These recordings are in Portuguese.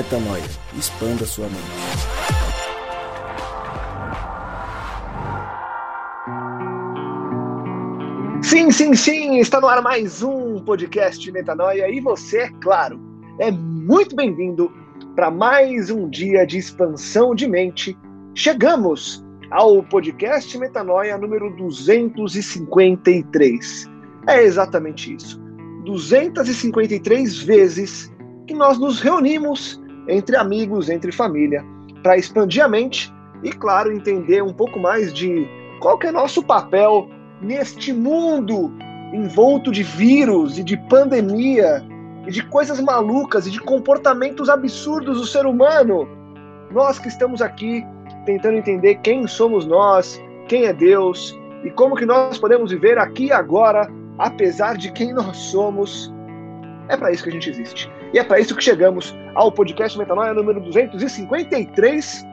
Metanoia. Expanda sua mente. Sim, sim, sim, está no ar mais um podcast Metanoia e você, é claro, é muito bem-vindo para mais um dia de expansão de mente. Chegamos ao podcast Metanoia número 253. É exatamente isso. 253 vezes que nós nos reunimos entre amigos, entre família, para expandir a mente e, claro, entender um pouco mais de qual que é nosso papel neste mundo envolto de vírus e de pandemia e de coisas malucas e de comportamentos absurdos do ser humano. Nós que estamos aqui tentando entender quem somos nós, quem é Deus e como que nós podemos viver aqui e agora, apesar de quem nós somos. É para isso que a gente existe. E é para isso que chegamos ao podcast Metanoia número 253.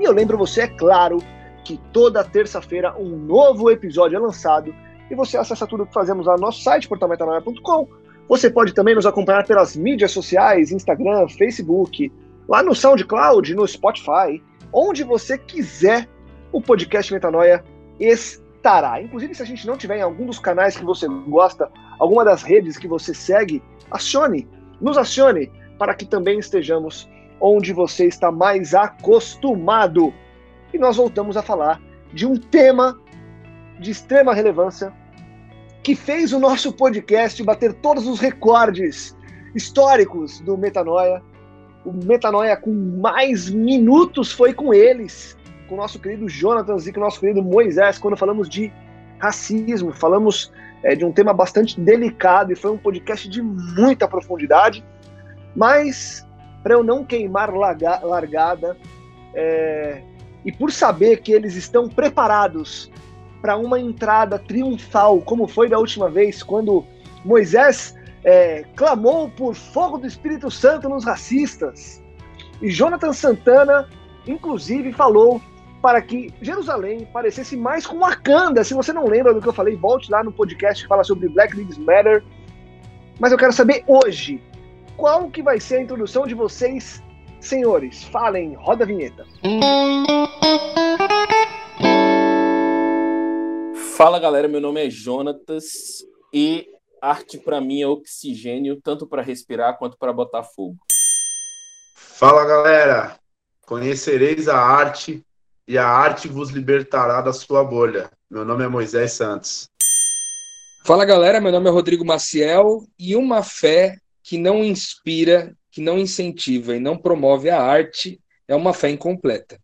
E eu lembro você, é claro, que toda terça-feira um novo episódio é lançado e você acessa tudo que fazemos lá no nosso site, portalmetanoia.com. Você pode também nos acompanhar pelas mídias sociais, Instagram, Facebook, lá no SoundCloud, no Spotify, onde você quiser, o podcast Metanoia estará. Inclusive, se a gente não tiver em algum dos canais que você gosta, alguma das redes que você segue, acione, nos acione para que também estejamos onde você está mais acostumado. E nós voltamos a falar de um tema de extrema relevância que fez o nosso podcast bater todos os recordes históricos do Metanoia o Metanoia com mais minutos foi com eles, com o nosso querido Jonatas e com o nosso querido Moisés, quando falamos de racismo, falamos é, de um tema bastante delicado e foi um podcast de muita profundidade, mas para eu não queimar larga, largada é, e por saber que eles estão preparados para uma entrada triunfal, como foi da última vez, quando Moisés é, clamou por fogo do Espírito Santo nos racistas. E Jonathan Santana, inclusive, falou para que Jerusalém parecesse mais com Wakanda. Se você não lembra do que eu falei, volte lá no podcast que fala sobre Black Lives Matter. Mas eu quero saber hoje, qual que vai ser a introdução de vocês, senhores? Falem, roda a vinheta. Fala galera, meu nome é Jonatas e arte para mim é oxigênio, tanto para respirar quanto para botar fogo. Fala galera, conhecereis a arte e a arte vos libertará da sua bolha. Meu nome é Moisés Santos. Fala galera, meu nome é Rodrigo Maciel e uma fé que não inspira, que não incentiva e não promove a arte é uma fé incompleta.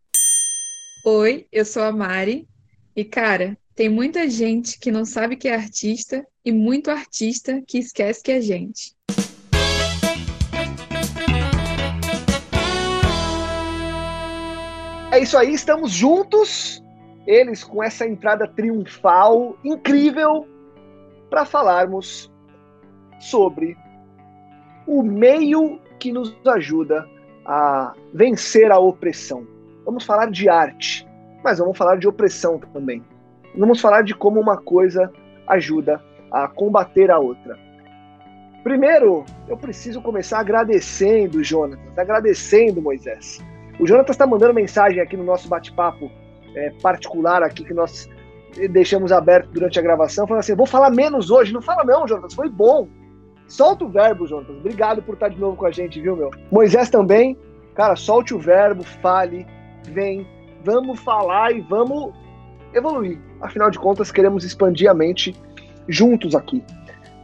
Oi, eu sou a Mari e cara, tem muita gente que não sabe que é artista e muito artista que esquece que é gente. É isso aí, estamos juntos, eles com essa entrada triunfal incrível para falarmos sobre o meio que nos ajuda a vencer a opressão. Vamos falar de arte, mas vamos falar de opressão também. Vamos falar de como uma coisa ajuda a combater a outra. Primeiro, eu preciso começar agradecendo o Jonatas, agradecendo Moisés. O Jonatas está mandando mensagem aqui no nosso bate-papo é, particular aqui que nós deixamos aberto durante a gravação, falando assim: vou falar menos hoje. Não fala não, Jonatas, foi bom. Solta o verbo, Jonatas. Obrigado por estar de novo com a gente, viu, meu? Moisés também, cara, solte o verbo, fale, vem, vamos falar e vamos evoluir. Afinal de contas, queremos expandir a mente juntos aqui.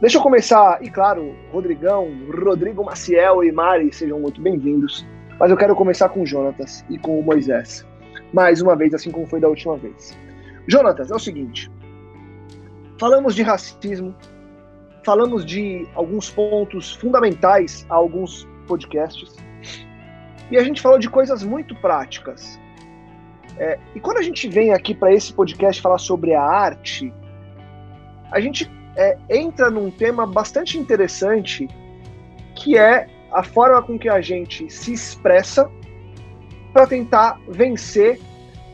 Deixa eu começar, e claro, Rodrigão, Rodrigo Maciel e Mari, sejam muito bem-vindos. Mas eu quero começar com o Jonatas e com o Moisés. Mais uma vez, assim como foi da última vez. Jonatas, é o seguinte. Falamos de racismo, falamos de alguns pontos fundamentais a alguns podcasts, e a gente falou de coisas muito práticas. É, e quando a gente vem aqui para esse podcast falar sobre a arte, a gente é, entra num tema bastante interessante, que é a forma com que a gente se expressa para tentar vencer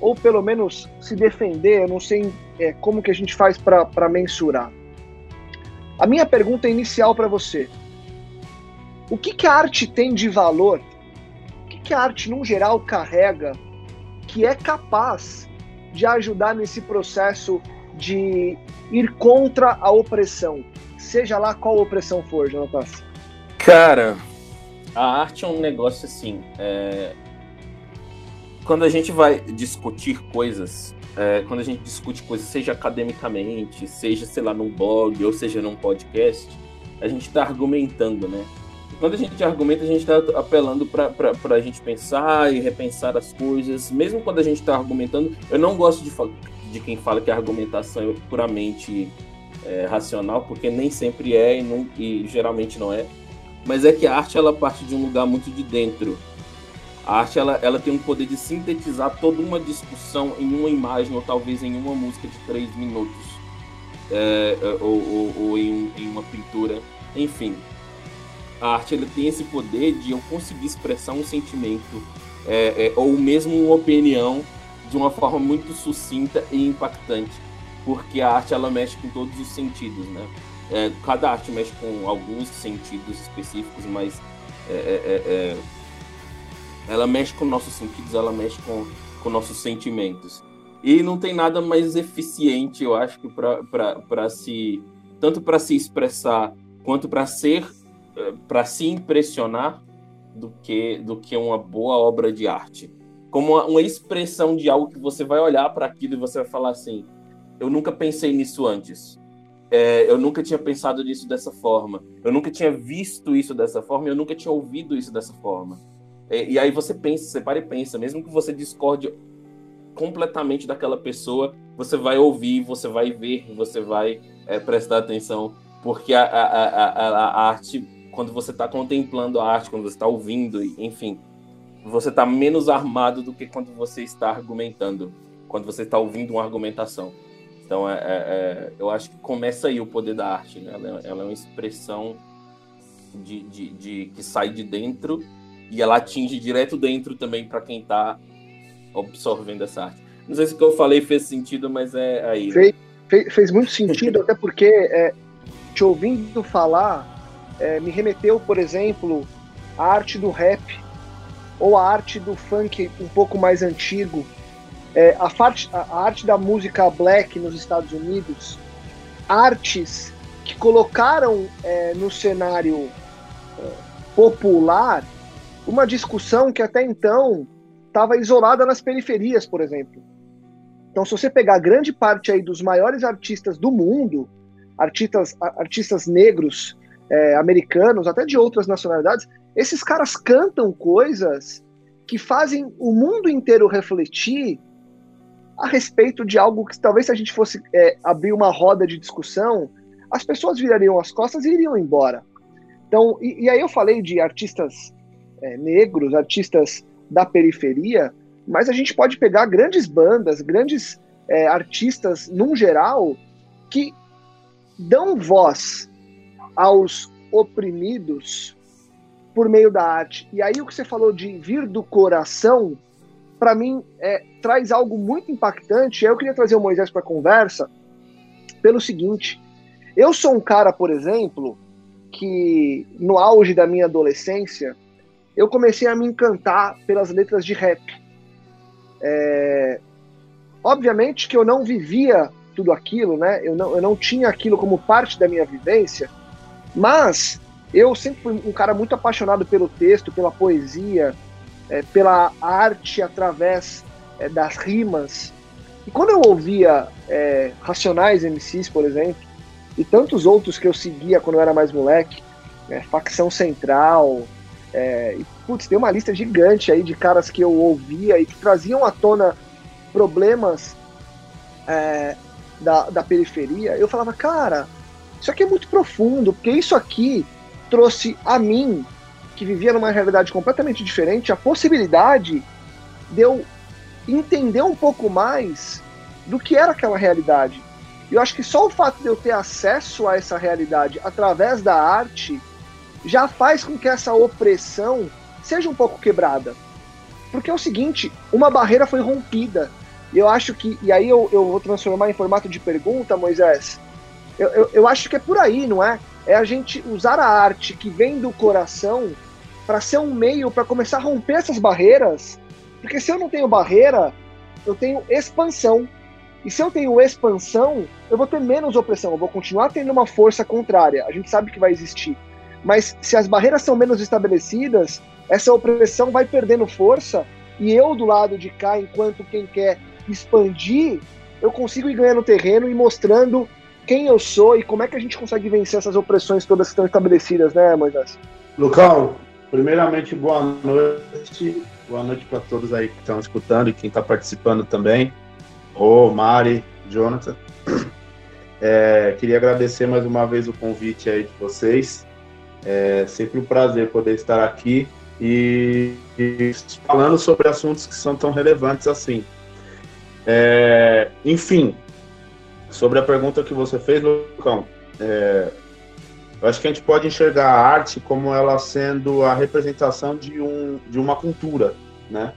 ou pelo menos se defender. Eu não sei é, como que a gente faz para mensurar. A minha pergunta inicial para você: o que, que a arte tem de valor que a arte, num geral, carrega que é capaz de ajudar nesse processo de ir contra a opressão, seja lá qual opressão for, Jonatas? Cara, a arte é um negócio assim. É... Quando a gente vai discutir coisas, é, quando a gente discute coisas, seja academicamente, seja, sei lá, num blog, ou seja, num podcast, a gente está argumentando, né? Quando a gente argumenta, a gente está apelando para a gente pensar e repensar as coisas. Mesmo quando a gente está argumentando, eu não gosto de, de quem fala que a argumentação é puramente é, racional, porque nem sempre é e, não, e geralmente não é. Mas é que a arte ela parte de um lugar muito de dentro. A arte ela, ela tem um poder de sintetizar toda uma discussão em uma imagem ou talvez em uma música de três minutos, é, é ou, ou, ou em, em, uma pintura, enfim. A arte ela tem esse poder de eu conseguir expressar um sentimento é, é ou mesmo uma opinião de uma forma muito sucinta e impactante, porque a arte ela mexe com todos os sentidos, né? É, cada arte mexe com alguns sentidos específicos, mas é, é, é, é ela mexe com nossos sentidos, ela mexe com, com nossos sentimentos. E não tem nada mais eficiente, eu acho, que para se tanto para se expressar quanto para ser para se impressionar do que do que uma boa obra de arte como uma, uma expressão de algo que você vai olhar para aquilo e você vai falar assim: eu nunca pensei nisso antes. É, eu nunca tinha pensado nisso dessa forma. Eu nunca tinha visto isso dessa forma. Eu nunca tinha ouvido isso dessa forma. É, e aí você pensa, você para e pensa, mesmo que você discorde completamente daquela pessoa, você vai ouvir, você vai ver, você vai é, prestar atenção, porque a, a, a, a arte, quando você está contemplando a arte, quando você está ouvindo, enfim, você está menos armado do que quando você está argumentando, quando você está ouvindo uma argumentação. Então, é, é, é, eu acho que começa aí o poder da arte. Né? Ela, é, ela, é uma expressão de, de, de, que sai de dentro e ela atinge direto dentro também para quem está absorvendo essa arte. Não sei se o que eu falei fez sentido, mas é aí. Né? Fez, fez, fez, muito sentido, até porque é, te ouvindo falar é, me remeteu, por exemplo, à arte do rap ou a arte do funk um pouco mais antigo, é, a, a, arte da música black nos Estados Unidos, artes que colocaram é, no cenário é, popular uma discussão que até então estava isolada nas periferias, por exemplo. Então, se você pegar grande parte aí dos maiores artistas do mundo, artistas, artistas negros, é, americanos, até de outras nacionalidades, esses caras cantam coisas que fazem o mundo inteiro refletir a respeito de algo que talvez se a gente fosse é, abrir uma roda de discussão, as pessoas virariam as costas e iriam embora. Então, e, e aí eu falei de artistas é, negros, artistas da periferia, mas a gente pode pegar grandes bandas, grandes é, artistas, num geral, que dão voz aos oprimidos por meio da arte. E aí o que você falou de vir do coração, para mim, é, traz algo muito impactante. Eu queria trazer o Moisés para a conversa pelo seguinte: eu sou um cara, por exemplo, que no auge da minha adolescência, eu comecei a me encantar pelas letras de rap. É, obviamente que eu não vivia tudo aquilo, né? Eu não, eu não tinha aquilo como parte da minha vivência, mas eu sempre fui um cara muito apaixonado pelo texto, pela poesia, é, pela arte através é, das rimas. E quando eu ouvia é, Racionais MCs, por exemplo, e tantos outros que eu seguia quando eu era mais moleque, né, Facção Central, é, e, putz, tem uma lista gigante aí de caras que eu ouvia e que traziam à tona problemas é, da, da periferia. Eu falava, cara, isso aqui é muito profundo, porque isso aqui trouxe a mim, que vivia numa realidade completamente diferente, a possibilidade de eu entender um pouco mais do que era aquela realidade. Eu acho que só o fato de eu ter acesso a essa realidade através da arte já faz com que essa opressão seja um pouco quebrada. Porque é o seguinte, uma barreira foi rompida. Eu acho que, e aí eu, eu vou transformar em formato de pergunta, Moisés. Eu, eu, eu acho que é por aí, não é? É a gente usar a arte que vem do coração para ser um meio para começar a romper essas barreiras, porque se eu não tenho barreira, eu tenho expansão. E se eu tenho expansão, eu vou ter menos opressão, eu vou continuar tendo uma força contrária. A gente sabe que vai existir. Mas se as barreiras são menos estabelecidas, essa opressão vai perdendo força e eu do lado de cá, enquanto quem quer expandir, eu consigo ir ganhando terreno e mostrando quem eu sou e como é que a gente consegue vencer essas opressões todas que estão estabelecidas, né, Moisés? Lucão, primeiramente, boa noite. Boa noite para todos aí que estão escutando e quem está participando também. Ô, Mari, Jonathan. É, queria agradecer mais uma vez o convite aí de vocês. É sempre um prazer poder estar aqui e, e falando sobre assuntos que são tão relevantes assim. É, enfim, sobre a pergunta que você fez, Lucão, é, eu acho que a gente pode enxergar a arte como ela sendo a representação de, um, de uma cultura, né?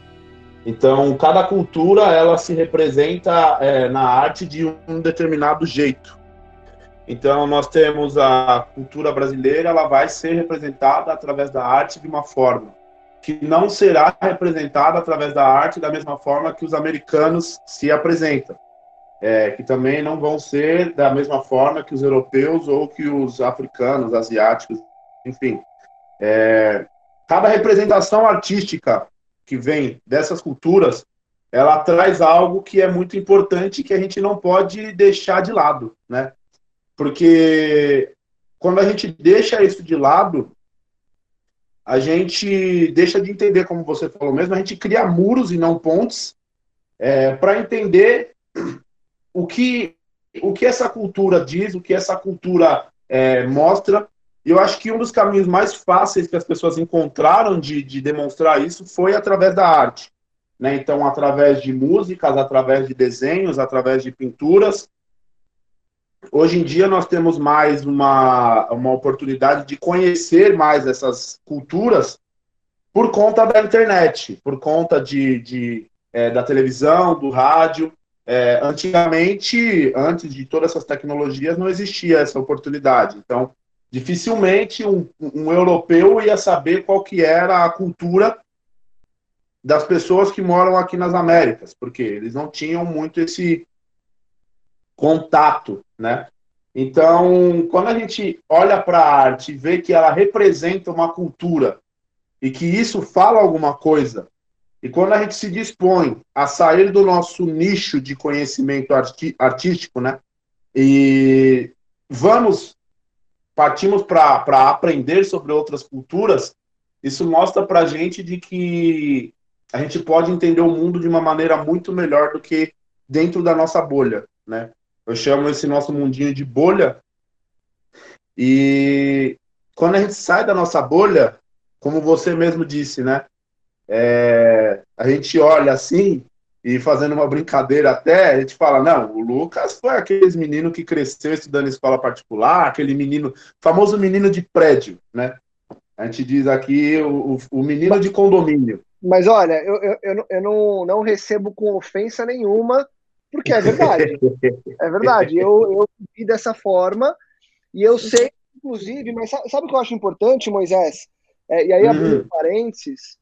Então, cada cultura ela se representa é, na arte de um determinado jeito. Então, nós temos a cultura brasileira, ela vai ser representada através da arte de uma forma que não será representada através da arte da mesma forma que os americanos se apresentam. É, que também não vão ser da mesma forma que os europeus ou que os africanos, asiáticos, enfim. É, cada representação artística que vem dessas culturas, ela traz algo que é muito importante que a gente não pode deixar de lado, né? Porque quando a gente deixa isso de lado, a gente deixa de entender, como você falou mesmo, a gente cria muros e não pontes é, para entender o que, o que essa cultura diz, o que essa cultura é, mostra eu acho que um dos caminhos mais fáceis que as pessoas encontraram de, de demonstrar isso foi através da arte. Né? Então, através de músicas, através de desenhos, através de pinturas. Hoje em dia, nós temos mais uma, uma oportunidade de conhecer mais essas culturas por conta da internet, por conta de, de é, da televisão, do rádio. É, antigamente, antes de todas essas tecnologias, não existia essa oportunidade. Então, Dificilmente um, um europeu ia saber qual que era a cultura das pessoas que moram aqui nas Américas, porque eles não tinham muito esse contato, né? Então, quando a gente olha para a arte e vê que ela representa uma cultura e que isso fala alguma coisa, e quando a gente se dispõe a sair do nosso nicho de conhecimento artístico, né? E vamos partimos para aprender sobre outras culturas, isso mostra para a gente de que a gente pode entender o mundo de uma maneira muito melhor do que dentro da nossa bolha, né? Eu chamo esse nosso mundinho de bolha. E quando a gente sai da nossa bolha, como você mesmo disse, né? É, a gente olha assim e fazendo uma brincadeira até, a gente fala, não, o Lucas foi aquele menino que cresceu estudando em escola particular, aquele menino, famoso menino de prédio, né? A gente diz aqui o, o menino de condomínio. Mas olha, eu, eu, eu, eu não, não recebo com ofensa nenhuma, porque é verdade. é verdade. Eu, eu vi dessa forma e eu sei, inclusive, mas sabe, sabe o que eu acho importante, Moisés? É, e aí, abrindo uhum. parênteses,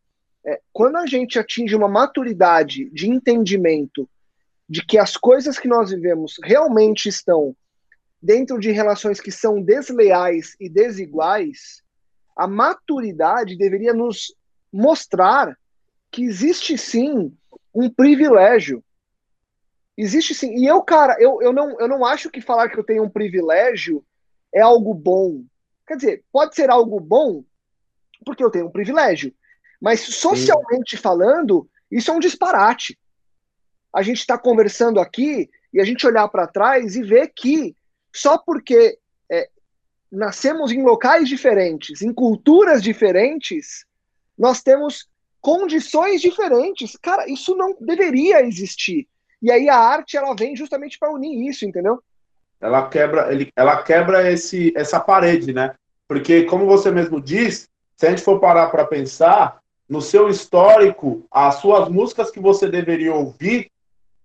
é, quando a gente atinge uma maturidade de entendimento de que as coisas que nós vivemos realmente estão dentro de relações que são desleais e desiguais, a maturidade deveria nos mostrar que existe sim um privilégio. Existe sim. E eu, cara, eu, eu, não, eu não acho que falar que eu tenho um privilégio é algo bom. Quer dizer, pode ser algo bom porque eu tenho um privilégio. Mas socialmente Sim. falando, isso é um disparate. A gente está conversando aqui e a gente olhar para trás e ver que só porque é, nascemos em locais diferentes, em culturas diferentes, nós temos condições diferentes. Cara, isso não deveria existir. E aí a arte ela vem justamente para unir isso, entendeu? Ela quebra, ele, ela quebra esse, essa parede, né? Porque como você mesmo diz, se a gente for parar para pensar, no seu histórico, as suas músicas que você deveria ouvir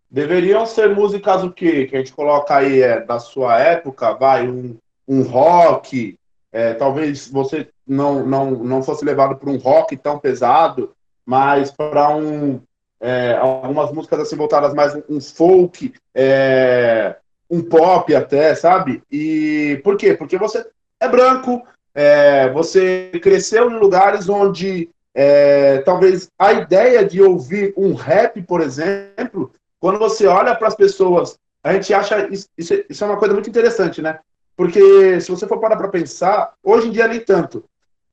deveriam ser músicas o quê? Que a gente coloca aí é, da sua época, vai, um, um rock, é, talvez você não, não, não fosse levado para um rock tão pesado, mas para um é, algumas músicas assim voltadas mais um, folk, é, um pop até, sabe? E por quê? Porque você é branco, é, você cresceu em lugares onde é, talvez a ideia de ouvir um rap, por exemplo, quando você olha para as pessoas, a gente acha isso, isso, é uma coisa muito interessante, né? Porque se você for parar para pensar, hoje em dia nem tanto,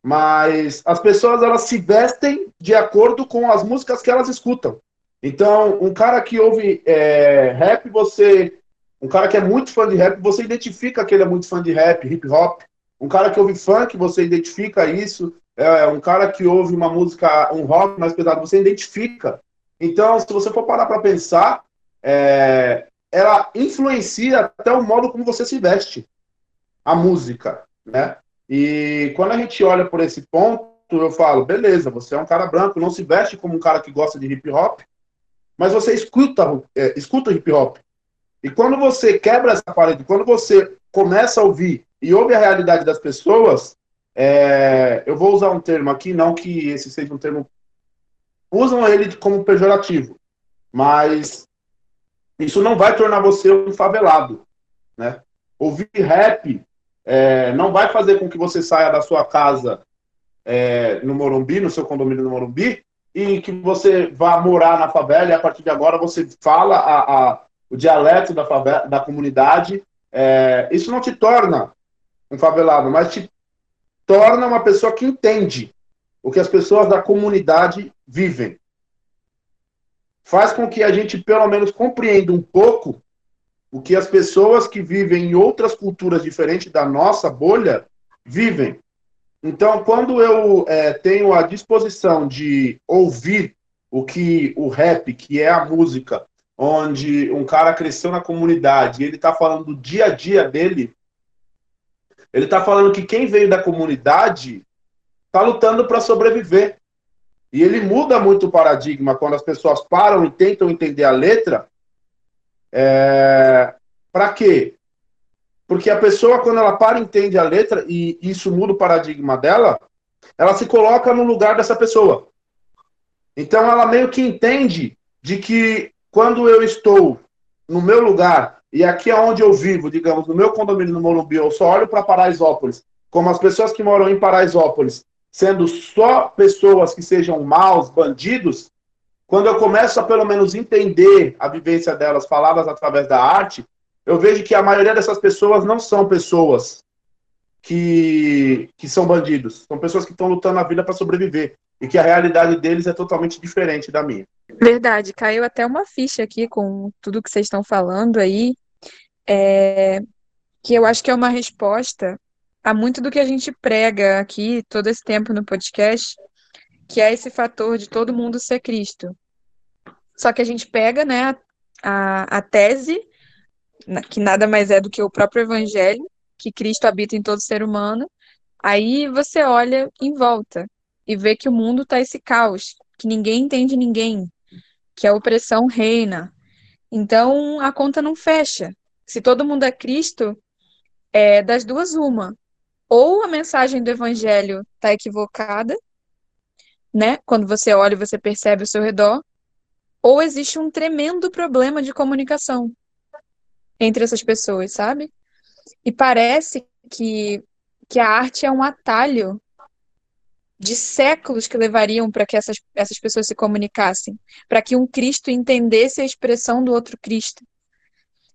mas as pessoas elas se vestem de acordo com as músicas que elas escutam. Então, um cara que ouve é, rap, você, um cara que é muito fã de rap, você identifica que ele é muito fã de rap, hip hop. Um cara que ouve funk, você identifica isso. É, um cara que ouve uma música, um rock mais pesado, você identifica. Então, se você for parar para pensar, é, ela influencia até o modo como você se veste, a música, né? E quando a gente olha por esse ponto, eu falo, beleza, você é um cara branco, não se veste como um cara que gosta de hip hop, mas você escuta, é, escuta hip hop. E quando você quebra essa parede, quando você começa a ouvir e ouve a realidade das pessoas, é, eu vou usar um termo aqui, não que esse seja um termo. Usam ele como pejorativo, mas isso não vai tornar você um favelado. Né? Ouvir rap é, não vai fazer com que você saia da sua casa é, no Morumbi, no seu condomínio no Morumbi, e que você vá morar na favela e a partir de agora você fala a, a, o dialeto da, favela, da comunidade. É, isso não te torna um favelado, mas te torna uma pessoa que entende o que as pessoas da comunidade vivem. Faz com que a gente, pelo menos, compreenda um pouco o que as pessoas que vivem em outras culturas diferentes da nossa bolha vivem. Então, quando eu é, tenho a disposição de ouvir o que o rap, que é a música, onde um cara cresceu na comunidade e ele está falando do dia a dia dele, ele está falando que quem veio da comunidade está lutando para sobreviver. E ele muda muito o paradigma quando as pessoas param e tentam entender a letra é... Para quê? Porque a pessoa, quando ela para e entende a letra, e isso muda o paradigma dela, ela se coloca no lugar dessa pessoa. Então ela meio que entende de que quando eu estou no meu lugar, e aqui é onde eu vivo, digamos, no meu condomínio no Morumbi, eu só olho para Paraisópolis, como as pessoas que moram em Paraisópolis, sendo só pessoas que sejam maus, bandidos, quando eu começo a pelo menos entender a vivência delas faladas através da arte, eu vejo que a maioria dessas pessoas não são pessoas que, que são bandidos. São pessoas que estão lutando na vida para sobreviver. E que a realidade deles é totalmente diferente da minha. Verdade, caiu até uma ficha aqui com tudo que vocês estão falando aí. É, que eu acho que é uma resposta a muito do que a gente prega aqui todo esse tempo no podcast, que é esse fator de todo mundo ser Cristo. Só que a gente pega, né, a, a tese, que nada mais é do que o próprio evangelho, que Cristo habita em todo ser humano, aí você olha em volta e vê que o mundo está esse caos, que ninguém entende ninguém, que a opressão reina. Então a conta não fecha. Se todo mundo é Cristo, é das duas uma. Ou a mensagem do evangelho está equivocada, né? Quando você olha e você percebe ao seu redor, ou existe um tremendo problema de comunicação entre essas pessoas, sabe? E parece que, que a arte é um atalho de séculos que levariam para que essas, essas pessoas se comunicassem, para que um Cristo entendesse a expressão do outro Cristo.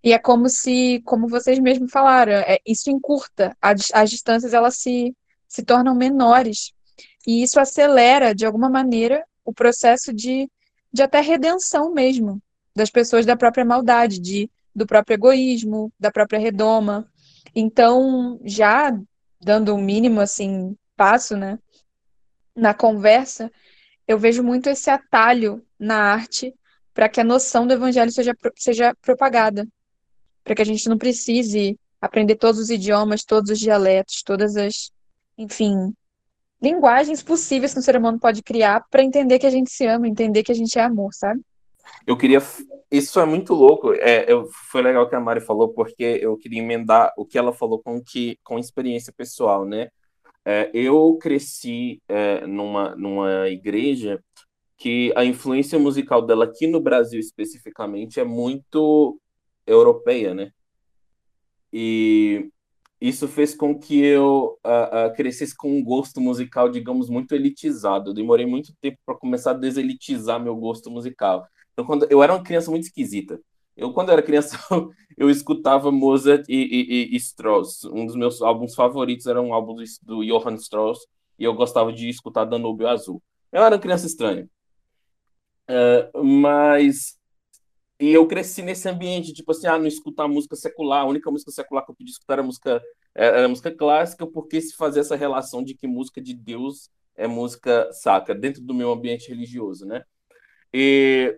E é como se, como vocês mesmos falaram, é, isso encurta, as, as distâncias elas se, se tornam menores. E isso acelera, de alguma maneira, o processo de, de até redenção mesmo das pessoas da própria maldade, de, do próprio egoísmo, da própria redoma. Então, já dando um mínimo assim passo, né, na conversa, eu vejo muito esse atalho na arte para que a noção do evangelho seja, seja propagada, para que a gente não precise aprender todos os idiomas, todos os dialetos, todas as, enfim, linguagens possíveis que o ser humano pode criar para entender que a gente se ama, entender que a gente é amor, sabe? Eu queria. Isso é muito louco. É, eu, foi legal que a Mari falou, porque eu queria emendar o que ela falou com, que, com experiência pessoal, né? É, eu cresci é, numa, numa igreja que a influência musical dela aqui no Brasil especificamente é muito europeia, né? E isso fez com que eu uh, uh, crescesse com um gosto musical, digamos, muito elitizado. Eu demorei muito tempo para começar a deselitizar meu gosto musical. Então, quando eu era uma criança muito esquisita. Eu, quando era criança, eu escutava Mozart e, e, e, Strauss. Um dos meus álbuns favoritos era um álbum do Johann Strauss, e eu gostava de escutar Danúbio Azul. Eu era uma criança estranha. Uh, mas e eu cresci nesse ambiente, tipo assim, ah, não escutar música secular. A única música secular que eu podia escutar era música, era música clássica, porque se fazia essa relação de que música de Deus é música sacra, dentro do meu ambiente religioso, né? E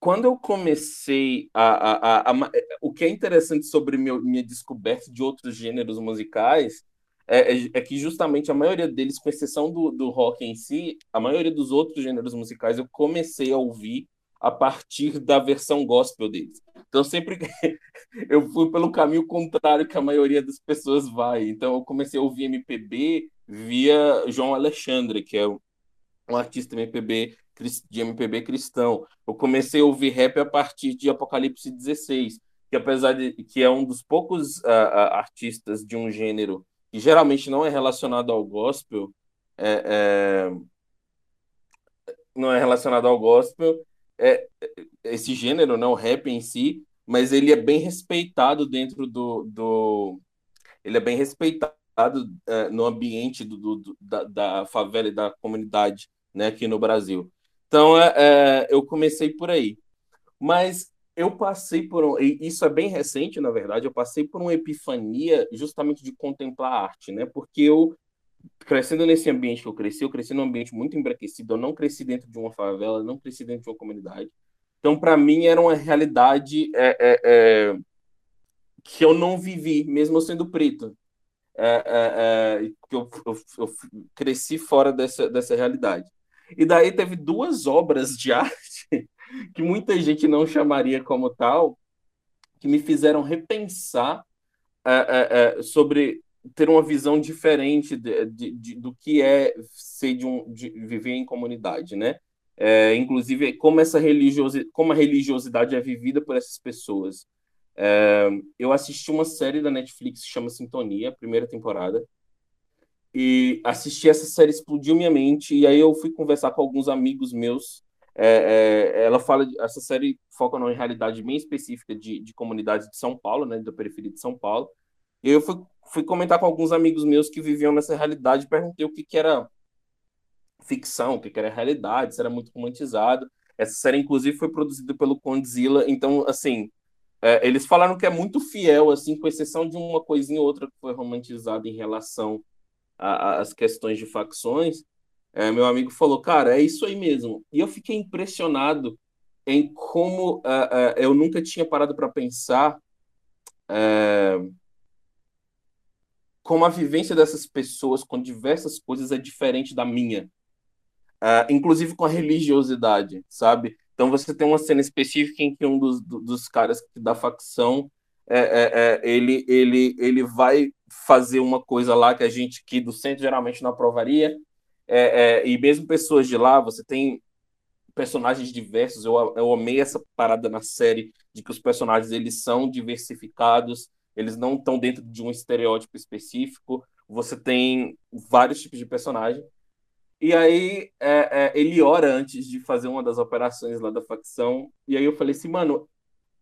quando eu comecei a, a, a, a o que é interessante sobre meu, minha descoberta de outros gêneros musicais é, é, é, que justamente a maioria deles, com exceção do, do rock em si, a maioria dos outros gêneros musicais eu comecei a ouvir a partir da versão gospel deles. Então, sempre eu fui pelo caminho contrário que a maioria das pessoas vai. Então, eu comecei a ouvir MPB via João Alexandre, que é um artista MPB, de MPB cristão. Eu comecei a ouvir rap a partir de Apocalipse 16, que apesar de que é um dos poucos uh, artistas de um gênero que geralmente não é relacionado ao gospel, é, é, não é relacionado ao gospel, é, esse gênero, não, né, o rap em si, mas ele é bem respeitado dentro do. do ele é bem respeitado é, no ambiente do, do da, da, favela e da comunidade né, aqui no Brasil. Então, é, é, eu comecei por aí. Mas eu passei por um, isso é bem recente, na verdade, eu passei por uma epifania justamente de contemplar a arte, né? Porque eu crescendo nesse ambiente que eu cresci, eu cresci num ambiente muito embranquecido, eu não cresci dentro de uma favela, não cresci dentro de uma comunidade. Então, para mim, era uma realidade é, é, é, que eu não vivi, mesmo sendo preto. É, é, é, eu, eu, eu, cresci fora dessa, dessa realidade. E daí teve duas obras de arte que muita gente não chamaria como tal, que me fizeram repensar sobre ter uma visão diferente de, de, de, do que é ser de um de viver em comunidade, né? É, inclusive como essa religiosidade, como a religiosidade é vivida por essas pessoas. É, eu assisti uma série da Netflix que chama Sintonia, primeira temporada, e assisti essa série explodiu minha mente e aí eu fui conversar com alguns amigos meus. É, é ela fala, essa série foca numa realidade bem específica de, de comunidades de São Paulo, né, da periferia de São Paulo. E eu fui fui comentar com alguns amigos meus que viviam nessa realidade, perguntei o que, que era ficção, o que, que era realidade, se era muito romantizado. Essa série, inclusive, foi produzida pelo Condzilla, então, assim, é, eles falaram que é muito fiel, assim, com exceção de uma coisinha ou outra que foi romantizada em relação às questões de facções. É, meu amigo falou, cara, é isso aí mesmo. E eu fiquei impressionado em como uh, uh, eu nunca tinha parado para pensar uh, como a vivência dessas pessoas com diversas coisas é diferente da minha, uh, inclusive com a religiosidade, sabe? Então você tem uma cena específica em que um dos, dos caras da facção é, é, é, ele, ele, ele vai fazer uma coisa lá que a gente aqui do centro geralmente não aprovaria, é, é, e mesmo pessoas de lá, você tem personagens diversos, eu, eu amei essa parada na série de que os personagens eles são diversificados, eles não estão dentro de um estereótipo específico. Você tem vários tipos de personagem. E aí é, é, ele ora antes de fazer uma das operações lá da facção. E aí eu falei assim, mano,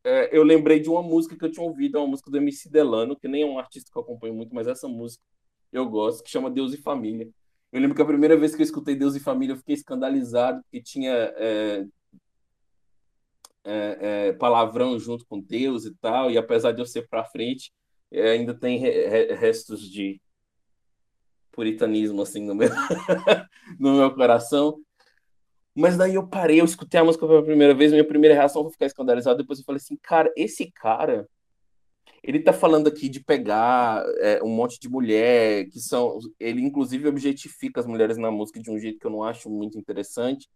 é, eu lembrei de uma música que eu tinha ouvido, é uma música do MC Delano, que nem é um artista que eu acompanho muito, mas essa música eu gosto, que chama Deus e Família. Eu lembro que a primeira vez que eu escutei Deus e Família, eu fiquei escandalizado, porque tinha é, é, palavrão junto com Deus e tal, e apesar de eu ser para frente, é, ainda tem re restos de puritanismo assim no meu, no meu coração. Mas daí eu parei, eu escutei a música pela primeira vez, minha primeira reação foi ficar escandalizado, depois eu falei assim, cara, esse cara, ele tá falando aqui de pegar é, um monte de mulher, que são, ele inclusive objetifica as mulheres na música de um jeito que eu não acho muito interessante,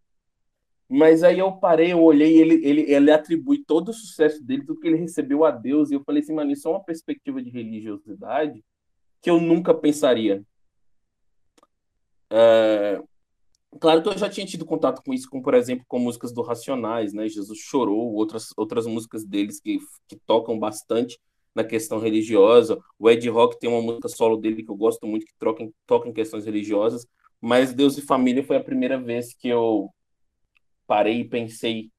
Mas aí eu parei, eu olhei, ele, ele, ele atribui todo o sucesso dele, tudo que ele recebeu a Deus, e eu falei assim, mano, isso é uma perspectiva de religiosidade que eu nunca pensaria. É... Claro que eu já tinha tido contato com isso, como por exemplo com músicas do Racionais, né? Jesus chorou, outras, outras músicas deles que, que tocam bastante na questão religiosa. O Ed Rock tem uma música solo dele que eu gosto muito, que toca, toca em questões religiosas. Mas Deus e Família foi a primeira vez que eu parei e pensei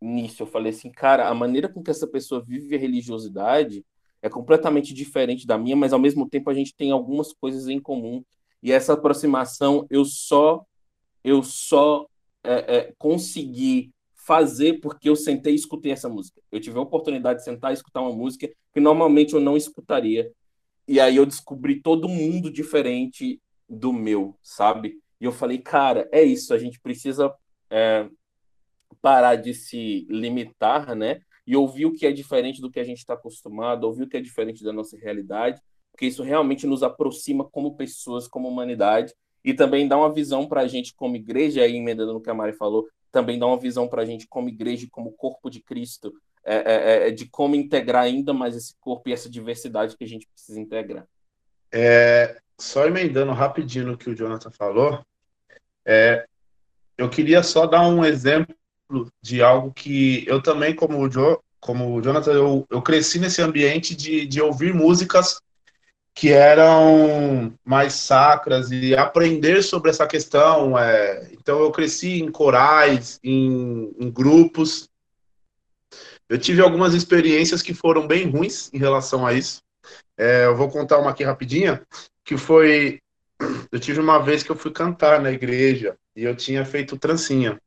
nisso. Eu falei assim, cara, a maneira com que essa pessoa vive a religiosidade é completamente diferente da minha, mas ao mesmo tempo a gente tem algumas coisas em comum. E essa aproximação eu só eu só é, é, consegui fazer porque eu sentei e escutei essa música. Eu tive a oportunidade de sentar e escutar uma música que normalmente eu não escutaria. E aí eu descobri todo mundo diferente do meu, sabe? E eu falei, cara, é isso, a gente precisa é, parar de se limitar, né? E ouvir o que é diferente do que a gente está acostumado, ouvir o que é diferente da nossa realidade, porque isso realmente nos aproxima como pessoas, como humanidade, e também dá uma visão para a gente como igreja, aí emendando no que a Mari falou, também dá uma visão para a gente como igreja, como corpo de Cristo, é, é, é, de como integrar ainda mais esse corpo e essa diversidade que a gente precisa integrar. É, só emendando rapidinho no que o Jonathan falou, é, eu queria só dar um exemplo de algo que eu também, como o, jo, como o Jonathan, eu, eu cresci nesse ambiente de, de ouvir músicas que eram mais sacras e aprender sobre essa questão. É, então, eu cresci em corais, em, em, grupos. Eu tive algumas experiências que foram bem ruins em relação a isso. É, eu vou contar uma aqui rapidinha, que foi... Eu tive uma vez que eu fui cantar na igreja e eu tinha feito trancinha.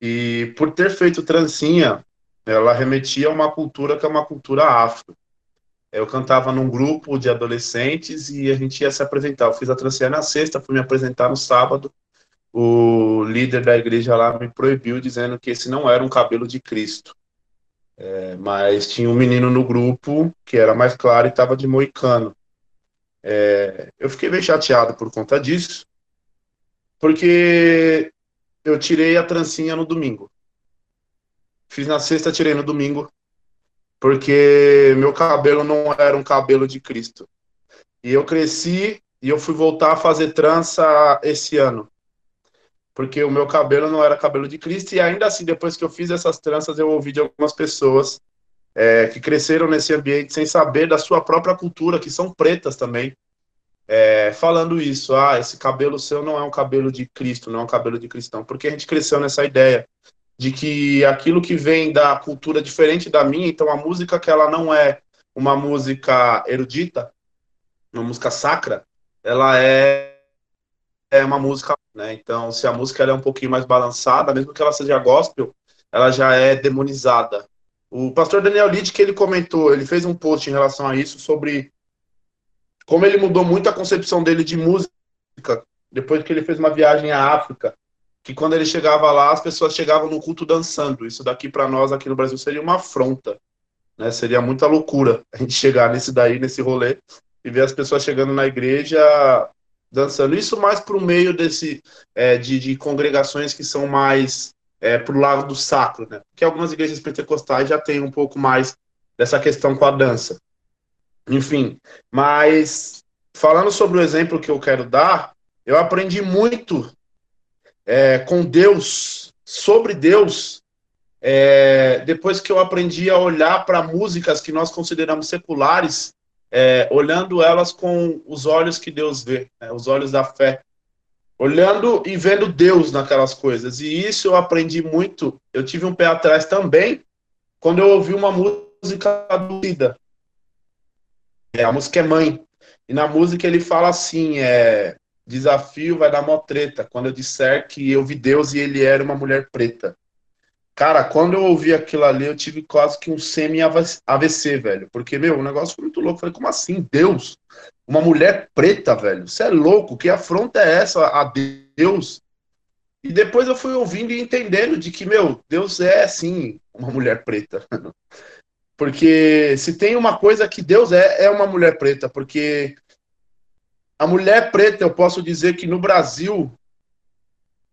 E por ter feito trancinha, ela remetia a uma cultura que é uma cultura afro. Eu cantava num grupo de adolescentes e a gente ia se apresentar. Eu fiz a trancinha na sexta, fui me apresentar no sábado. O líder da igreja lá me proibiu, dizendo que esse não era um cabelo de Cristo. É, mas tinha um menino no grupo que era mais claro e estava de moicano. É, eu fiquei bem chateado por conta disso, porque eu tirei a trancinha no domingo. Fiz na sexta, tirei no domingo, porque meu cabelo não era um cabelo de Cristo. E eu cresci e eu fui voltar a fazer trança esse ano. Porque o meu cabelo não era cabelo de Cristo, e ainda assim, depois que eu fiz essas tranças, eu ouvi de algumas pessoas é, que cresceram nesse ambiente sem saber da sua própria cultura, que são pretas também, é, falando isso, ah, esse cabelo seu não é um cabelo de Cristo, não é um cabelo de cristão, porque a gente cresceu nessa ideia de que aquilo que vem da cultura diferente da minha, então a música que ela não é uma música erudita, uma música sacra, ela é, é uma música, né? Então, se a música é um pouquinho mais balançada, mesmo que ela seja gospel, ela já é demonizada. O pastor Daniel Lid, que ele comentou, ele fez um post em relação a isso sobre como ele mudou muito a concepção dele de música depois que ele fez uma viagem à África, que quando ele chegava lá, as pessoas chegavam no culto dançando. Isso daqui para nós aqui no Brasil seria uma afronta, né? Seria muita loucura a gente chegar nesse daí, nesse rolê e ver as pessoas chegando na igreja dançando. Isso mais para o meio desse é, de, de, congregações que são mais é, para o lado do sacro, né? Porque algumas igrejas pentecostais já têm um pouco mais dessa questão com a dança. Enfim, mas falando sobre o exemplo que eu quero dar, eu aprendi muito é, com Deus, sobre Deus, é, depois que eu aprendi a olhar para músicas que nós consideramos seculares, é, olhando elas com os olhos que Deus vê, né, os olhos da fé. Olhando e vendo Deus naquelas coisas. E isso eu aprendi muito. Eu tive um pé atrás também, quando eu ouvi uma música do Cida. É, a música é Mãe. E na música ele fala assim: é, desafio vai dar mó treta. Quando eu disser que eu vi Deus e ele era uma mulher preta. Cara, quando eu ouvi aquilo ali, eu tive quase que um semi-AVC, velho. Porque, meu, o negócio foi muito louco. Eu falei, como assim? Deus? Uma mulher preta, velho? Você é louco? Que afronta é essa a Deus? E depois eu fui ouvindo e entendendo de que, meu, Deus é, sim, uma mulher preta. Porque se tem uma coisa que Deus é, é uma mulher preta, porque a mulher preta, eu posso dizer que no Brasil,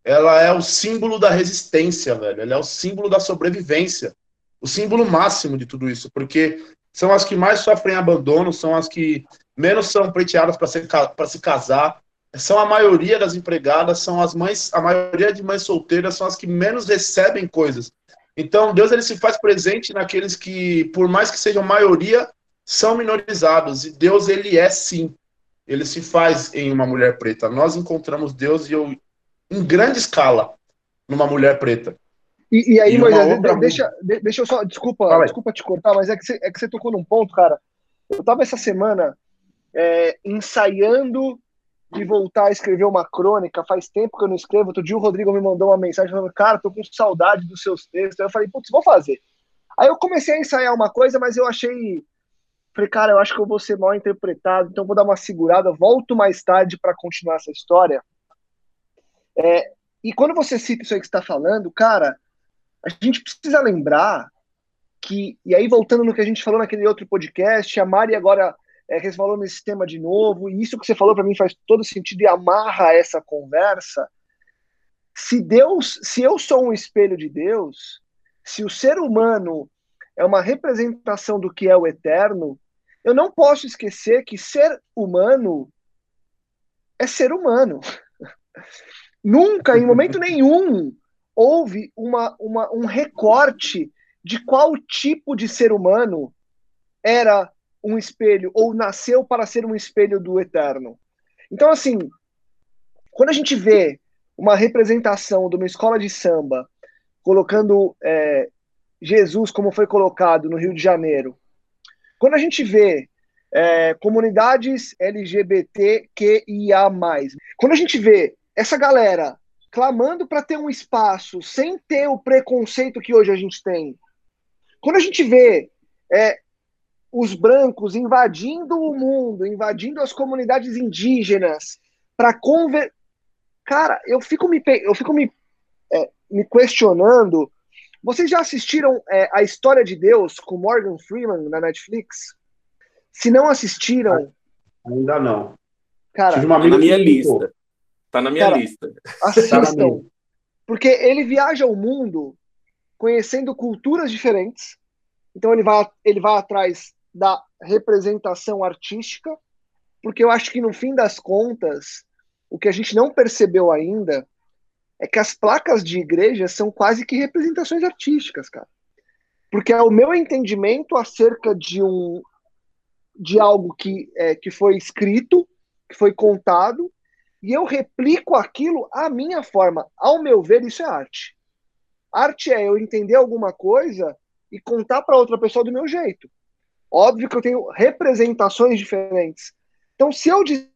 ela é o símbolo da resistência, velho. Ela é o símbolo da sobrevivência. O símbolo máximo de tudo isso, porque são as que mais sofrem abandono, são as que menos são preteadas para se casar, são a maioria das empregadas, são as mães, a maioria de mães solteiras são as que menos recebem coisas. Então, Deus ele se faz presente naqueles que, por mais que sejam maioria, são minorizados. E Deus ele é sim. Ele se faz em uma mulher preta. Nós encontramos Deus e eu, em grande escala numa mulher preta. E, e aí, Moisés, deixa, deixa eu só, desculpa, desculpa te cortar, mas é que, você, é que você tocou num ponto, cara. Eu tava essa semana é, ensaiando de voltar a escrever uma crônica. Faz tempo que eu não escrevo. Outro dia o Rodrigo me mandou uma mensagem falando, cara, tô com saudade dos seus textos. Aí eu falei, putz, vou fazer. Aí eu comecei a ensaiar uma coisa, mas eu achei. Falei, cara, eu acho que eu vou ser mal interpretado, então vou dar uma segurada, volto mais tarde para continuar essa história. É, e quando você cita isso aí que está falando, cara, a gente precisa lembrar que, e aí voltando no que a gente falou naquele outro podcast, a Mari agora é, que você falou nesse tema de novo, e isso que você falou para mim faz todo sentido e amarra essa conversa. Se Deus, se eu sou um espelho de Deus, se o ser humano é uma representação do que é o eterno, eu não posso esquecer que ser humano é ser humano. Nunca, em momento nenhum, houve uma, uma, um recorte de qual tipo de ser humano era um espelho ou nasceu para ser um espelho do eterno. Então, assim, quando a gente vê uma representação de uma escola de samba colocando é, Jesus como foi colocado no Rio de Janeiro, quando a gente vê é, comunidades LGBTQIA+, quando a gente vê essa galera clamando para ter um espaço sem ter o preconceito que hoje a gente tem, quando a gente vê é, os brancos invadindo o mundo, invadindo as comunidades indígenas para conver... Cara, eu fico me, eu fico me, é, me questionando. Vocês já assistiram é, a História de Deus com Morgan Freeman na Netflix? Se não assistiram. Ainda não. Cara, tá na minha lista. Tá na minha cara, lista. Assistam. porque ele viaja o mundo conhecendo culturas diferentes. Então ele vai, ele vai atrás da representação artística, porque eu acho que no fim das contas, o que a gente não percebeu ainda é que as placas de igreja são quase que representações artísticas, cara. Porque é o meu entendimento acerca de um de algo que, é, que foi escrito, que foi contado, e eu replico aquilo à minha forma. Ao meu ver, isso é arte. Arte é eu entender alguma coisa e contar para outra pessoa do meu jeito. Óbvio que eu tenho representações diferentes. Então, se eu dizer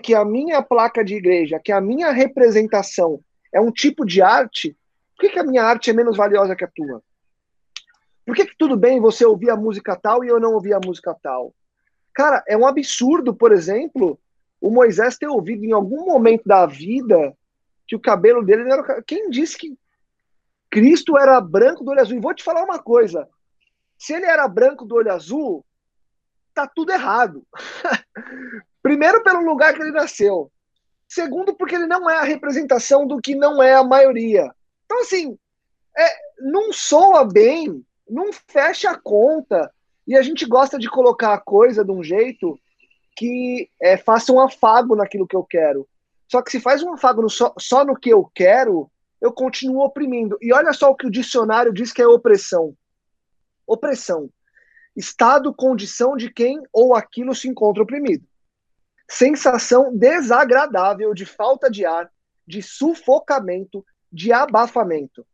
que a minha placa de igreja, que a minha representação é um tipo de arte, por que, que a minha arte é menos valiosa que a tua? Por que, que tudo bem você ouvir a música tal e eu não ouvir a música tal? Cara, é um absurdo, por exemplo, o Moisés ter ouvido em algum momento da vida que o cabelo dele era. Quem disse que Cristo era branco do olho azul? E vou te falar uma coisa: se ele era branco do olho azul, tá tudo errado. Primeiro, pelo lugar que ele nasceu. Segundo, porque ele não é a representação do que não é a maioria. Então, assim, é, não soa bem, não fecha a conta. E a gente gosta de colocar a coisa de um jeito que é, faça um afago naquilo que eu quero. Só que se faz um afago no, só, só no que eu quero, eu continuo oprimindo. E olha só o que o dicionário diz que é opressão opressão. Estado, condição de quem ou aquilo se encontra oprimido. Sensação desagradável de falta de ar, de sufocamento, de abafamento.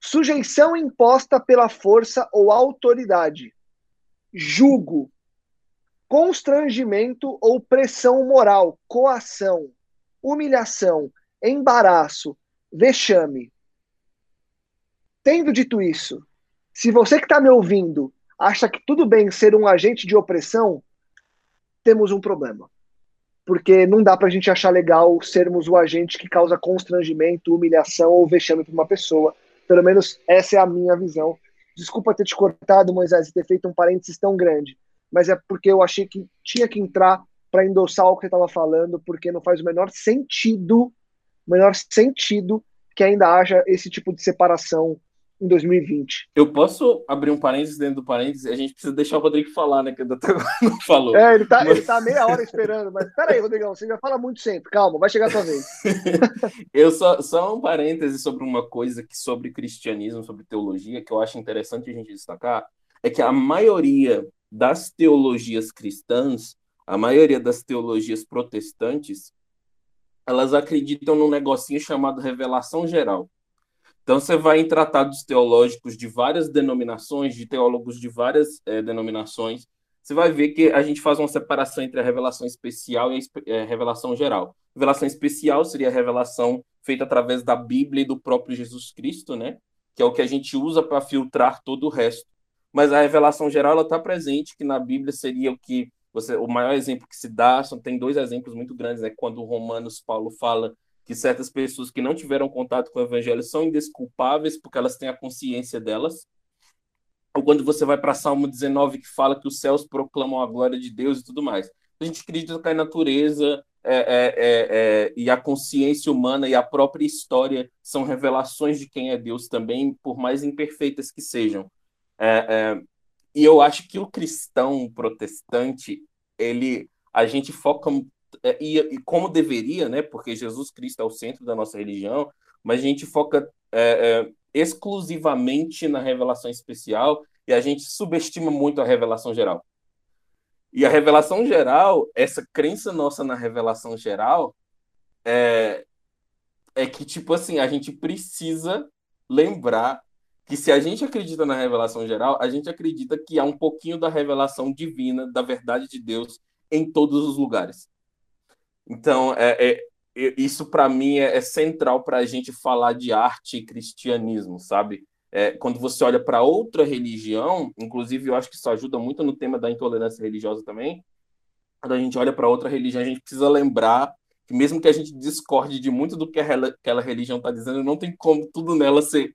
Sujeição imposta pela força ou autoridade. Jugo. Constrangimento ou pressão moral, coação, humilhação, embaraço, vexame. Tendo dito isso, se você que está me ouvindo acha que tudo bem ser um agente de opressão, temos um problema. Porque não dá para a gente achar legal sermos o agente que causa constrangimento, humilhação ou vexame para uma pessoa. Pelo menos essa é a minha visão. Desculpa ter te cortado, Moisés, e ter feito um parênteses tão grande, mas é porque eu achei que tinha que entrar para endossar o que você estava falando, porque não faz o menor sentido menor sentido que ainda haja esse tipo de separação em 2020. Eu posso abrir um parênteses dentro do parênteses? A gente precisa deixar o Rodrigo falar, né? Que ainda não falou. É, ele tá, mas... ele tá meia hora esperando, mas peraí, Rodrigão, você já fala muito sempre. Calma, vai chegar a sua vez. eu só, só um parêntese sobre uma coisa que sobre cristianismo, sobre teologia, que eu acho interessante a gente destacar, é que a maioria das teologias cristãs, a maioria das teologias protestantes, elas acreditam num negocinho chamado revelação geral. Então, você vai em tratados teológicos de várias denominações, de teólogos de várias é, denominações, você vai ver que a gente faz uma separação entre a revelação especial e a é, revelação geral. Revelação especial seria a revelação feita através da Bíblia e do próprio Jesus Cristo, né? Que é o que a gente usa para filtrar todo o resto. Mas a revelação geral ela está presente, que na Bíblia seria o que você, o maior exemplo que se dá, são, tem dois exemplos muito grandes, é quando Romanos Paulo fala que certas pessoas que não tiveram contato com o evangelho são indesculpáveis porque elas têm a consciência delas. Ou quando você vai para Salmo 19 que fala que os céus proclamam a glória de Deus e tudo mais. A gente que a natureza é, é, é, é, e a consciência humana e a própria história são revelações de quem é Deus também, por mais imperfeitas que sejam. É, é, e eu acho que o cristão protestante, ele, a gente foca e, e, como deveria, né? Porque Jesus Cristo é o centro da nossa religião, mas a gente foca é, é, exclusivamente na revelação especial e a gente subestima muito a revelação geral. E a revelação geral, essa crença nossa na revelação geral, é, é que, tipo assim, a gente precisa lembrar que se a gente acredita na revelação geral, a gente acredita que há um pouquinho da revelação divina, da verdade de Deus em todos os lugares. Então, é, é isso para mim é, é central para a gente falar de arte e cristianismo, sabe? É, quando você olha para outra religião, inclusive eu acho que isso ajuda muito no tema da intolerância religiosa também. Quando a gente olha para outra religião, a gente precisa lembrar que mesmo que a gente discorde de muito do que aquela religião está dizendo, não tem como tudo nela ser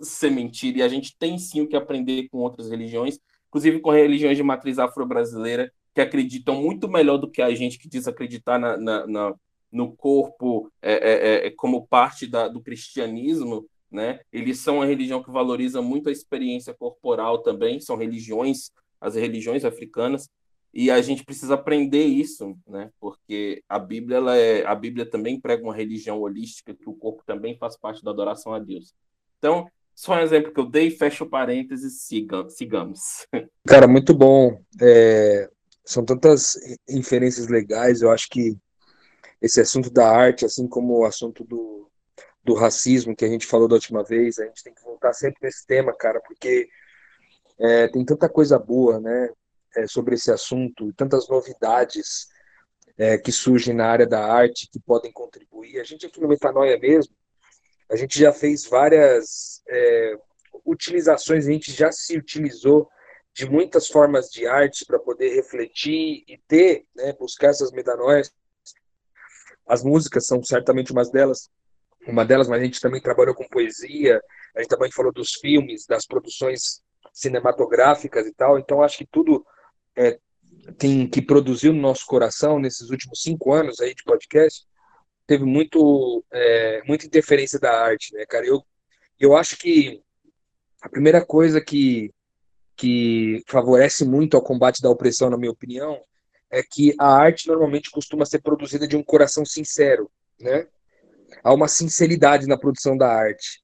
ser mentira, e a gente tem sim o que aprender com outras religiões, inclusive com religiões de matriz afro-brasileira, que acreditam muito melhor do que a gente que diz acreditar na, na, na no corpo é, é, é, é, como parte da, do cristianismo, né? Eles são uma religião que valoriza muito a experiência corporal também, são religiões, as religiões africanas, e a gente precisa aprender isso, né? Porque a Bíblia, ela é, a Bíblia também prega uma religião holística que o corpo também faz parte da adoração a Deus. Então, só um exemplo que eu dei, fecha o parênteses, siga, sigamos. Cara, muito bom. É, são tantas inferências legais, eu acho que esse assunto da arte, assim como o assunto do, do racismo que a gente falou da última vez, a gente tem que voltar sempre nesse tema, cara, porque é, tem tanta coisa boa, né, é, sobre esse assunto, tantas novidades é, que surgem na área da arte que podem contribuir. A gente aqui no Metanoia mesmo, a gente já fez várias é, utilizações, a gente já se utilizou de muitas formas de arte para poder refletir e ter, né, buscar essas metanoias. As músicas são certamente uma delas, uma delas, mas a gente também trabalhou com poesia, a gente também falou dos filmes, das produções cinematográficas e tal. Então acho que tudo é, tem que produzir no nosso coração nesses últimos cinco anos aí de podcast teve muito, é, muita interferência da arte, né, cara? Eu, eu acho que a primeira coisa que, que favorece muito ao combate da opressão, na minha opinião, é que a arte normalmente costuma ser produzida de um coração sincero, né? Há uma sinceridade na produção da arte.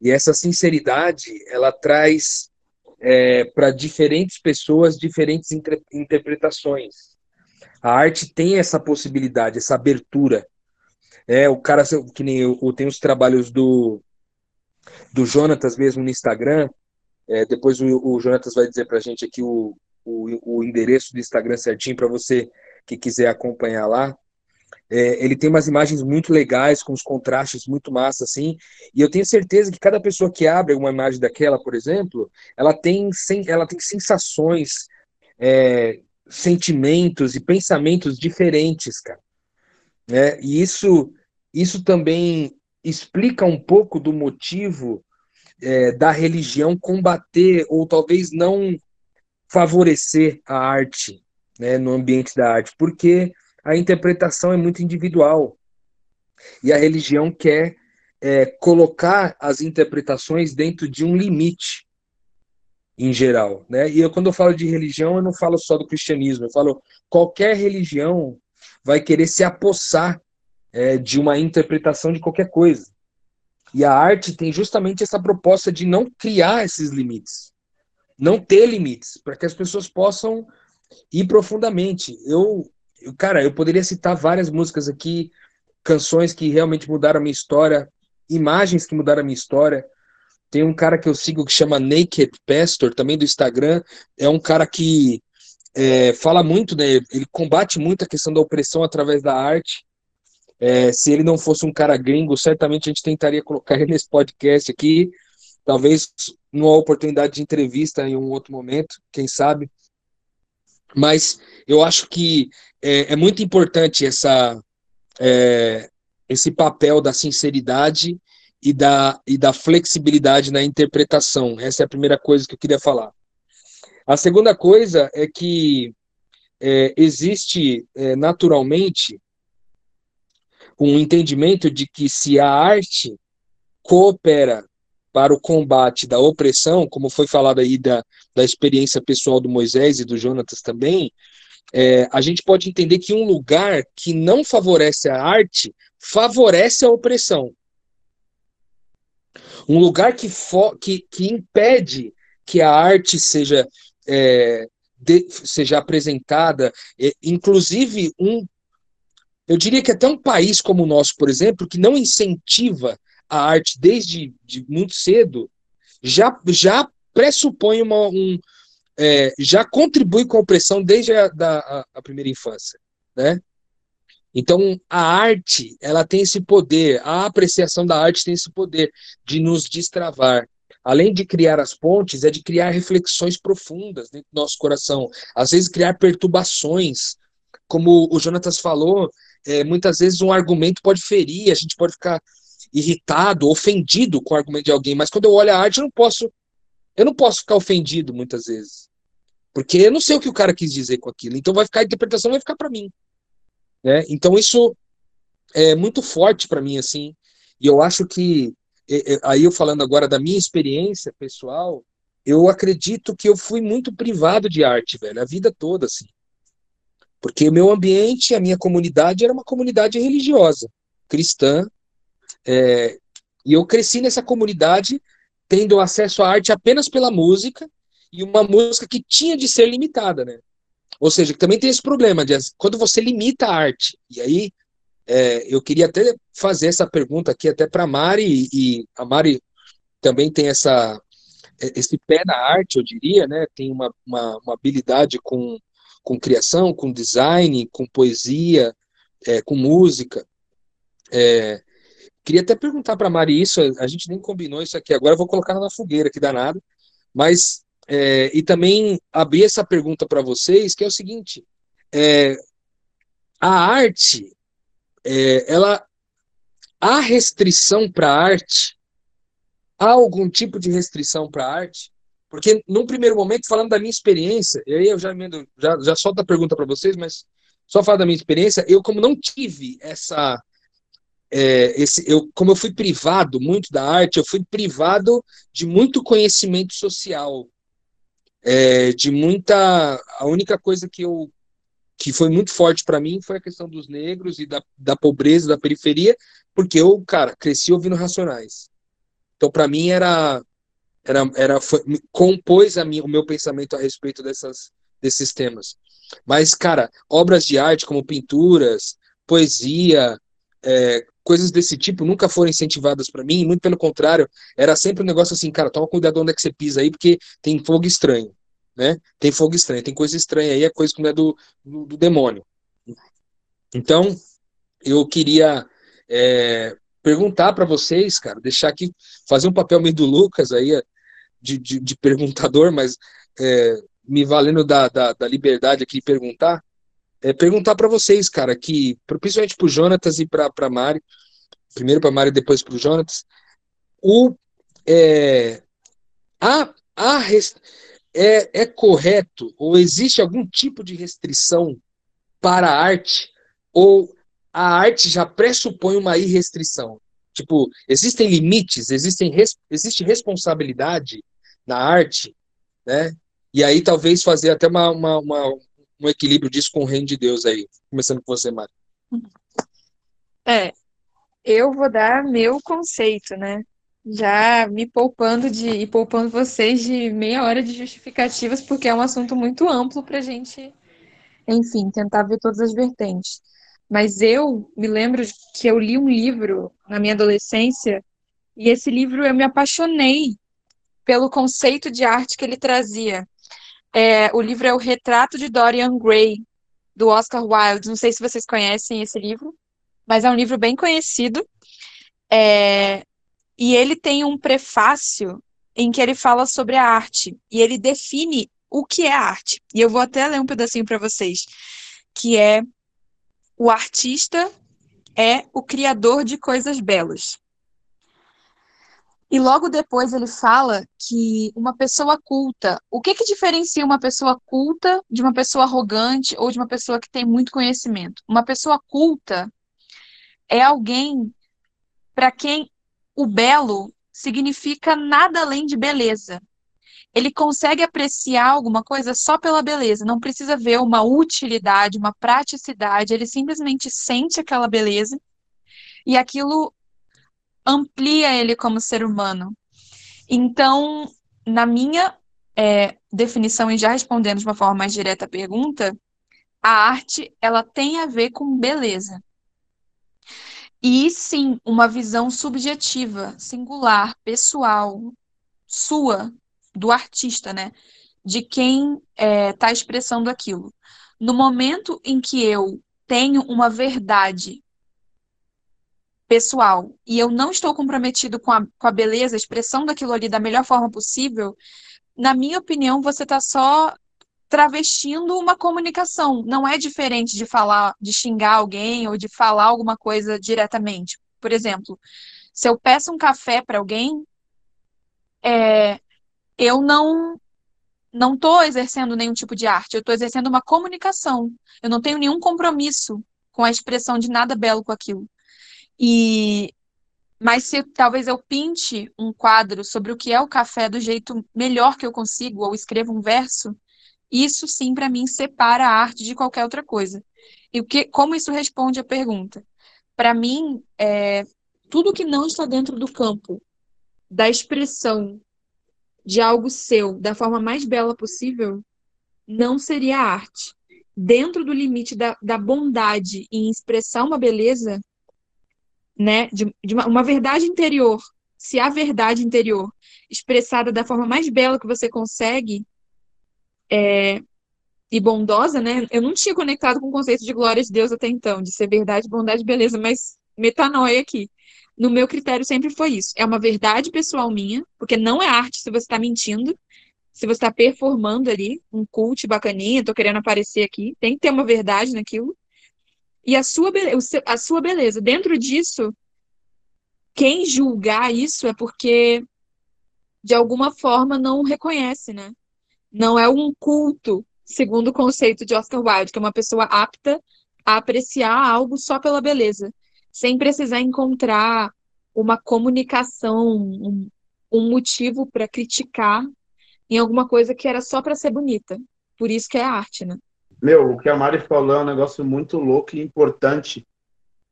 E essa sinceridade, ela traz é, para diferentes pessoas diferentes interpretações. A arte tem essa possibilidade, essa abertura. É, o cara, que nem eu, eu tenho os trabalhos do, do Jonatas mesmo no Instagram. É, depois o, o Jonatas vai dizer pra gente aqui o, o, o endereço do Instagram certinho para você que quiser acompanhar lá. É, ele tem umas imagens muito legais, com os contrastes muito massa, assim, e eu tenho certeza que cada pessoa que abre uma imagem daquela, por exemplo, ela tem, ela tem sensações, é, sentimentos e pensamentos diferentes, cara. Né? E isso, isso também explica um pouco do motivo é, da religião combater ou talvez não favorecer a arte né, no ambiente da arte, porque a interpretação é muito individual. E a religião quer é, colocar as interpretações dentro de um limite, em geral. Né? E eu, quando eu falo de religião, eu não falo só do cristianismo, eu falo qualquer religião vai querer se apossar é, de uma interpretação de qualquer coisa. E a arte tem justamente essa proposta de não criar esses limites, não ter limites, para que as pessoas possam ir profundamente. Eu, cara, eu poderia citar várias músicas aqui, canções que realmente mudaram a minha história, imagens que mudaram a minha história. Tem um cara que eu sigo que chama Naked Pastor, também do Instagram. É um cara que é, fala muito, né? Ele combate muito a questão da opressão através da arte. É, se ele não fosse um cara gringo, certamente a gente tentaria colocar ele nesse podcast aqui, talvez numa oportunidade de entrevista em um outro momento, quem sabe. Mas eu acho que é, é muito importante essa, é, esse papel da sinceridade e da, e da flexibilidade na interpretação. Essa é a primeira coisa que eu queria falar. A segunda coisa é que é, existe é, naturalmente um entendimento de que se a arte coopera para o combate da opressão, como foi falado aí da, da experiência pessoal do Moisés e do Jonatas também, é, a gente pode entender que um lugar que não favorece a arte favorece a opressão. Um lugar que, que, que impede que a arte seja, é, de, seja apresentada, é, inclusive um eu diria que até um país como o nosso, por exemplo, que não incentiva a arte desde de muito cedo, já, já pressupõe uma, um, é, já contribui com a opressão desde a, da, a, a primeira infância, né? Então, a arte, ela tem esse poder, a apreciação da arte tem esse poder de nos destravar. Além de criar as pontes, é de criar reflexões profundas dentro do nosso coração. Às vezes, criar perturbações. Como o Jonatas falou, é, muitas vezes um argumento pode ferir, a gente pode ficar irritado, ofendido com o argumento de alguém, mas quando eu olho a arte, eu não posso, eu não posso ficar ofendido muitas vezes. Porque eu não sei o que o cara quis dizer com aquilo. Então vai ficar a interpretação vai ficar para mim. Né? Então isso é muito forte para mim assim. E eu acho que aí eu falando agora da minha experiência pessoal, eu acredito que eu fui muito privado de arte, velho, a vida toda assim. Porque o meu ambiente, a minha comunidade era uma comunidade religiosa, cristã, é, e eu cresci nessa comunidade tendo acesso à arte apenas pela música, e uma música que tinha de ser limitada, né? Ou seja, que também tem esse problema de quando você limita a arte. E aí é, eu queria até fazer essa pergunta aqui até para Mari e a Mari também tem essa esse pé na arte, eu diria, né? Tem uma, uma, uma habilidade com com criação, com design, com poesia, é, com música. É, queria até perguntar para a Mari isso, a gente nem combinou isso aqui agora, vou colocar na fogueira aqui danado, mas é, e também abrir essa pergunta para vocês, que é o seguinte: é, a arte, é, ela há restrição para a arte? Há algum tipo de restrição para a arte? Porque, num primeiro momento, falando da minha experiência, e aí eu já, emendo, já, já solto a pergunta para vocês, mas só falar da minha experiência, eu, como não tive essa. É, esse, eu, como eu fui privado muito da arte, eu fui privado de muito conhecimento social, é, de muita. A única coisa que eu que foi muito forte para mim foi a questão dos negros e da, da pobreza, da periferia, porque eu, cara, cresci ouvindo Racionais. Então, para mim, era era, era foi, compôs a mim, o meu pensamento a respeito dessas, desses temas. Mas, cara, obras de arte como pinturas, poesia, é, coisas desse tipo nunca foram incentivadas para mim, muito pelo contrário, era sempre um negócio assim, cara, toma cuidado onde é que você pisa aí, porque tem fogo estranho, né? Tem fogo estranho, tem coisa estranha aí, é coisa que não é do, do, do demônio. Então, eu queria é, perguntar para vocês, cara, deixar aqui, fazer um papel meio do Lucas aí, de, de, de perguntador, mas é, me valendo da, da, da, liberdade aqui de perguntar, é perguntar para vocês, cara, que principalmente para o Jonatas e para a Mari, primeiro para Mari, depois para o Jonatas, o, é, a, a é, é correto ou existe algum tipo de restrição para a arte? Ou a arte já pressupõe uma irrestrição. Tipo, existem limites, existem existe responsabilidade na arte, né? E aí talvez fazer até uma, uma, uma, um equilíbrio disso com o reino de Deus aí. Começando com você, Mari. É, eu vou dar meu conceito, né? Já me poupando de e poupando vocês de meia hora de justificativas, porque é um assunto muito amplo para a gente, enfim, tentar ver todas as vertentes. Mas eu me lembro que eu li um livro na minha adolescência, e esse livro eu me apaixonei pelo conceito de arte que ele trazia. É, o livro é O Retrato de Dorian Gray, do Oscar Wilde. Não sei se vocês conhecem esse livro, mas é um livro bem conhecido. É, e ele tem um prefácio em que ele fala sobre a arte e ele define o que é arte. E eu vou até ler um pedacinho para vocês, que é o artista é o criador de coisas belas. E logo depois ele fala que uma pessoa culta, o que que diferencia uma pessoa culta de uma pessoa arrogante ou de uma pessoa que tem muito conhecimento? Uma pessoa culta é alguém para quem o belo significa nada além de beleza. Ele consegue apreciar alguma coisa só pela beleza, não precisa ver uma utilidade, uma praticidade, ele simplesmente sente aquela beleza e aquilo amplia ele como ser humano. Então, na minha é, definição, e já respondendo de uma forma mais direta a pergunta, a arte ela tem a ver com beleza. E sim, uma visão subjetiva, singular, pessoal, sua, do artista, né? De quem está é, tá expressando aquilo. No momento em que eu tenho uma verdade pessoal e eu não estou comprometido com a, com a beleza, a expressão daquilo ali da melhor forma possível, na minha opinião, você está só travestindo uma comunicação. Não é diferente de falar, de xingar alguém ou de falar alguma coisa diretamente. Por exemplo, se eu peço um café para alguém, é, eu não não estou exercendo nenhum tipo de arte, eu estou exercendo uma comunicação. Eu não tenho nenhum compromisso com a expressão de nada belo com aquilo. E mas se talvez eu pinte um quadro sobre o que é o café do jeito melhor que eu consigo, ou escreva um verso, isso sim, para mim, separa a arte de qualquer outra coisa. E o que, como isso responde à pergunta? Para mim, é, tudo que não está dentro do campo da expressão de algo seu da forma mais bela possível não seria arte. Dentro do limite da, da bondade em expressar uma beleza, né, de, de uma, uma verdade interior, se a verdade interior expressada da forma mais bela que você consegue, é, e bondosa, né? Eu não tinha conectado com o conceito de glória de Deus até então, de ser verdade, bondade, beleza, mas metanoia aqui. No meu critério sempre foi isso. É uma verdade pessoal minha, porque não é arte se você está mentindo, se você está performando ali um cult bacaninha, tô querendo aparecer aqui, tem que ter uma verdade naquilo. E a sua, a sua beleza. Dentro disso, quem julgar isso é porque de alguma forma não reconhece, né? não é um culto, segundo o conceito de Oscar Wilde, que é uma pessoa apta a apreciar algo só pela beleza, sem precisar encontrar uma comunicação, um, um motivo para criticar em alguma coisa que era só para ser bonita. Por isso que é arte, né? Meu, o que a Mari falou é um negócio muito louco e importante,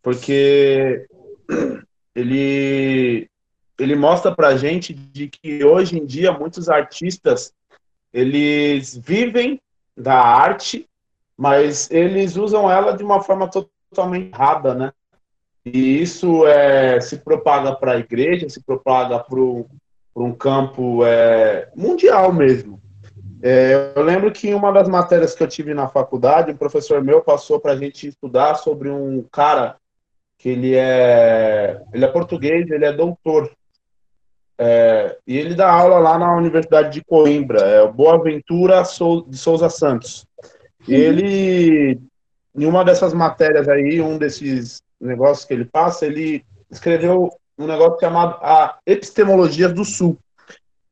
porque ele ele mostra pra gente de que hoje em dia muitos artistas eles vivem da arte, mas eles usam ela de uma forma totalmente errada, né? E isso é, se propaga para a igreja, se propaga para um campo é, mundial mesmo. É, eu lembro que em uma das matérias que eu tive na faculdade, um professor meu passou para a gente estudar sobre um cara que ele é, ele é português, ele é doutor. É, e ele dá aula lá na Universidade de Coimbra, é o Boaventura de Souza Santos. E ele, em uma dessas matérias aí, um desses negócios que ele passa, ele escreveu um negócio chamado a Epistemologia do Sul,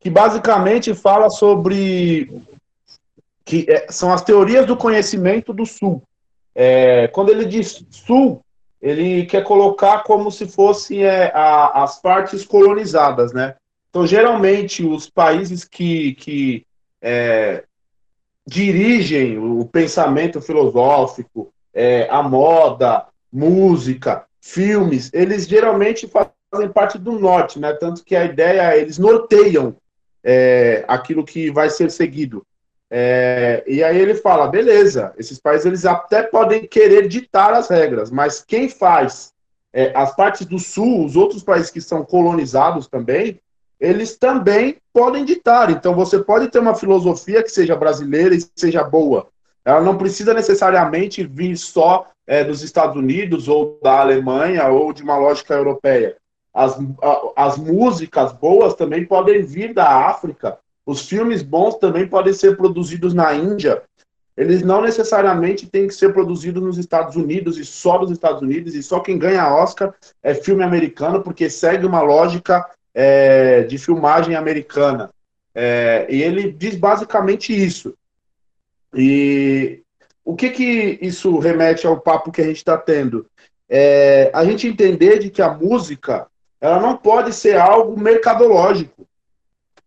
que basicamente fala sobre que é, são as teorias do conhecimento do Sul. É, quando ele diz Sul, ele quer colocar como se fossem é, as partes colonizadas, né? Então, geralmente, os países que, que é, dirigem o pensamento filosófico, é, a moda, música, filmes, eles geralmente fazem parte do norte, né? Tanto que a ideia, eles norteiam é, aquilo que vai ser seguido. É, e aí ele fala, beleza, esses países eles até podem querer ditar as regras, mas quem faz é, as partes do sul, os outros países que são colonizados também, eles também podem ditar. Então você pode ter uma filosofia que seja brasileira e seja boa. Ela não precisa necessariamente vir só é, dos Estados Unidos ou da Alemanha ou de uma lógica europeia. As, as músicas boas também podem vir da África. Os filmes bons também podem ser produzidos na Índia. Eles não necessariamente têm que ser produzidos nos Estados Unidos e só nos Estados Unidos, e só quem ganha Oscar é filme americano, porque segue uma lógica é, de filmagem americana. É, e ele diz basicamente isso. E o que, que isso remete ao papo que a gente está tendo? É, a gente entender de que a música ela não pode ser algo mercadológico.